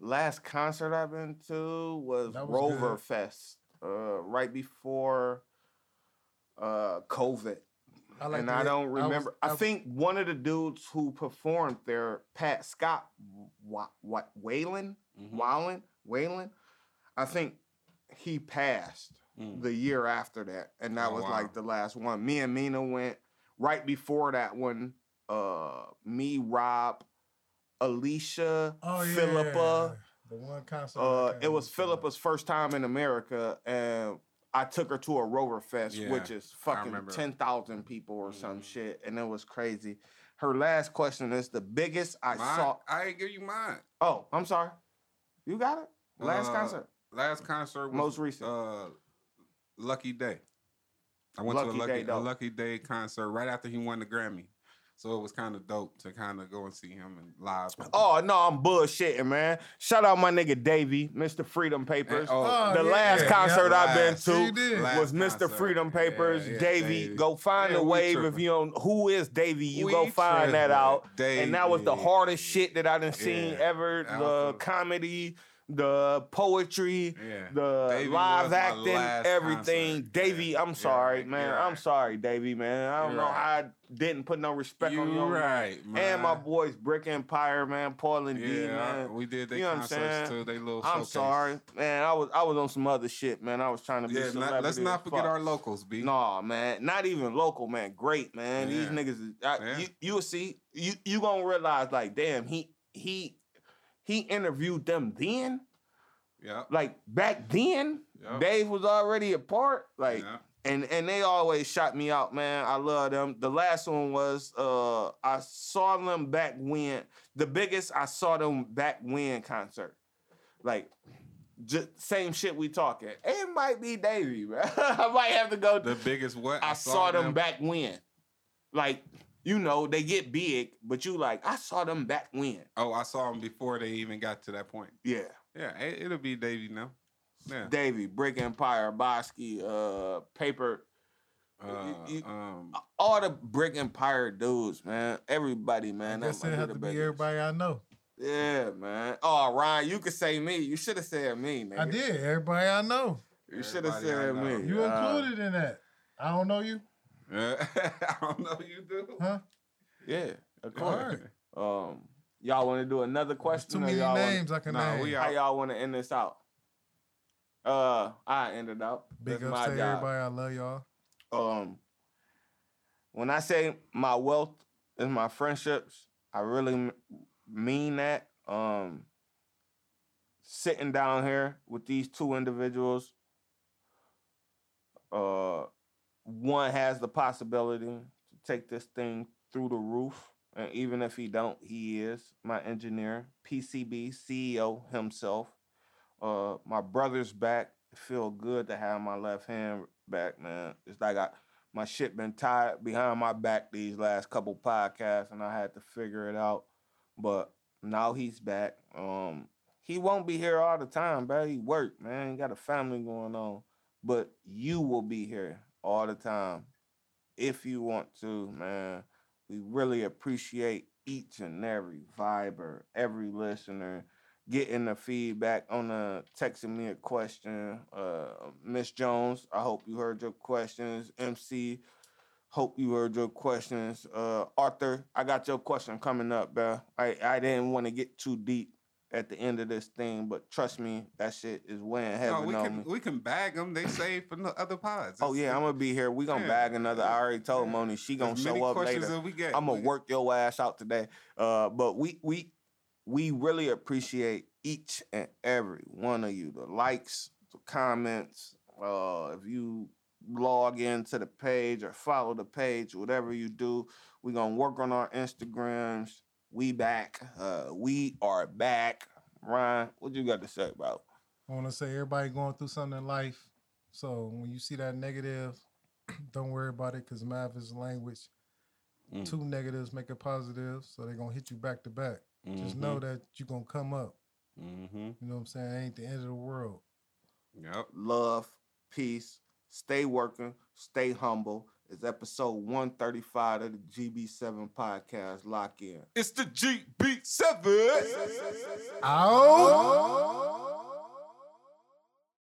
Last concert I've been to was, That was Rover good. Fest, uh, right before uh, COVID. I like and the- I don't was- remember. I, think one of the dudes who performed there, Pat Scott, what, what Whalen, Mhm. Wallen, Whalen, I think he passed Mm. the year after that, and that Oh, was wow. like the last one. Me and Mina went right before that one. Uh, me, Rob, Alicia, oh yeah, Philippa. the one concert. Uh, it was. Philippa's first time in America, and I took her to a Rover Fest, Yeah, which is fucking ten thousand people or some Mhm. shit, and it was crazy. Her last question is the biggest I Mine- saw. I ain't give you mine. Oh, I'm sorry. You got it. Last Uh, concert. Last concert was Most recent. Uh, Lucky Daye. I went Lucky to a Day Lucky, a. Lucky Daye concert right after he won the Grammy. So it was kind of dope to kind of go and see him and live. Oh no, I'm bullshitting, man. Shout out my nigga Davey, Mr. Freedom Papers. oh, Oh, the yeah, last yeah, concert yeah. I've been to was Mr. concert. Freedom Papers. Yeah, yeah, Davey, Davey. go find Yeah, the we wave if you don't. Who is Davey? You We go find that tripping. out. and that was the hardest shit that I done seen Yeah, ever. The was the- comedy, the poetry, Yeah. the Davey live acting, everything. concert. Davey, Yeah. I'm sorry, right. man. You're I'm sorry, Davey, man. I don't You're know right. I didn't put no respect You on you. right, And my boys, Brick Empire, man, Paul and D, Yeah, man. we did their You know what I'm saying? concerts too. They little. I'm showcase. sorry, man. I was I was on some other shit, man. I was trying to be Yeah, not, let's not forget fuck. our locals, B. Nah, man, not even local, man. Great, man. These niggas, I, Yeah. you you will see, you you gonna realize like, damn, he he he interviewed them then, Yeah. like back then. Yep. Dave was already a part, like, yeah. and and they always shot me out, man. I love them. The last one was uh I saw them back when the biggest I saw them back when concert, like. Just same shit we talking. It might be Davey, man. [laughs] I might have to go. The biggest what? I saw them back when. Like, you know, they get big, but you like, I saw them back when. Oh, I saw them before they even got to that point. Yeah. Yeah, it, it'll be Davey now. Yeah. Davey, Brick Empire, Bosky, uh, Paper, Uh, you- um, all the Brick Empire dudes, man. Everybody, man. I guess that it might to be everybody I know. Yeah, man. Oh, Ryan, you could say me. You should have said me, man. I did. Everybody I know. You should have said me. You Uh, included in that. I don't know you, [laughs] I don't know you do. huh? Yeah, of course. right. Um, y'all want to do another There's question? too or many y'all wanna- names I can Nah, name. we How y'all want to end this out? Uh, I ended it out. Big That's ups my to job. everybody. I love y'all. Um, when I say my wealth is my friendships, I really mean that. Um, sitting down here with these two individuals, uh, one has the possibility to take this thing through the roof. And even if he don't, he is my engineer, PCB CEO himself. Uh, my brother's back. It feel good to have my left hand back, man. It's like I my shit been tied behind my back these last couple podcasts, and I had to figure it out. But now he's back. Um, he won't be here all the time, bro. He work, man. He got a family going on. But you will be here all the time if you want to, man. We really appreciate each and every viber, every listener getting the feedback on the texting me a question. Uh, Miss Jones, I hope you heard your questions. MC, hope you heard your questions. Uh, Arthur, I got your question coming up, bro. I, I didn't want to get too deep at the end of this thing, but trust me, that shit is weighing heavy No, we on can me. we can bag them. They save for the other pods. Oh yeah, I'm gonna be here. We gonna Yeah. bag another. I already told Yeah. Moni she gonna As show up later. as we get. I'm gonna work your ass out today. Uh, but we we we really appreciate each and every one of you. The likes, the comments. Uh, if you log into the page or follow the page, whatever you do, we gonna work on our Instagrams. We back. Uh, we are back. Ryan, what you got to say about? I want to say everybody going through something in life. So when you see that negative, [clears throat] don't worry about it because math is language. Mm. Two negatives make a positive, so they're gonna hit you back to back. Just Mm-hmm. know that you're gonna come up. Mm-hmm. You know what I'm saying? It ain't the end of the world. Yep. love, peace, stay working, stay humble. It's episode 135 of the GB7 podcast. Lock in. It's the GB7. Out.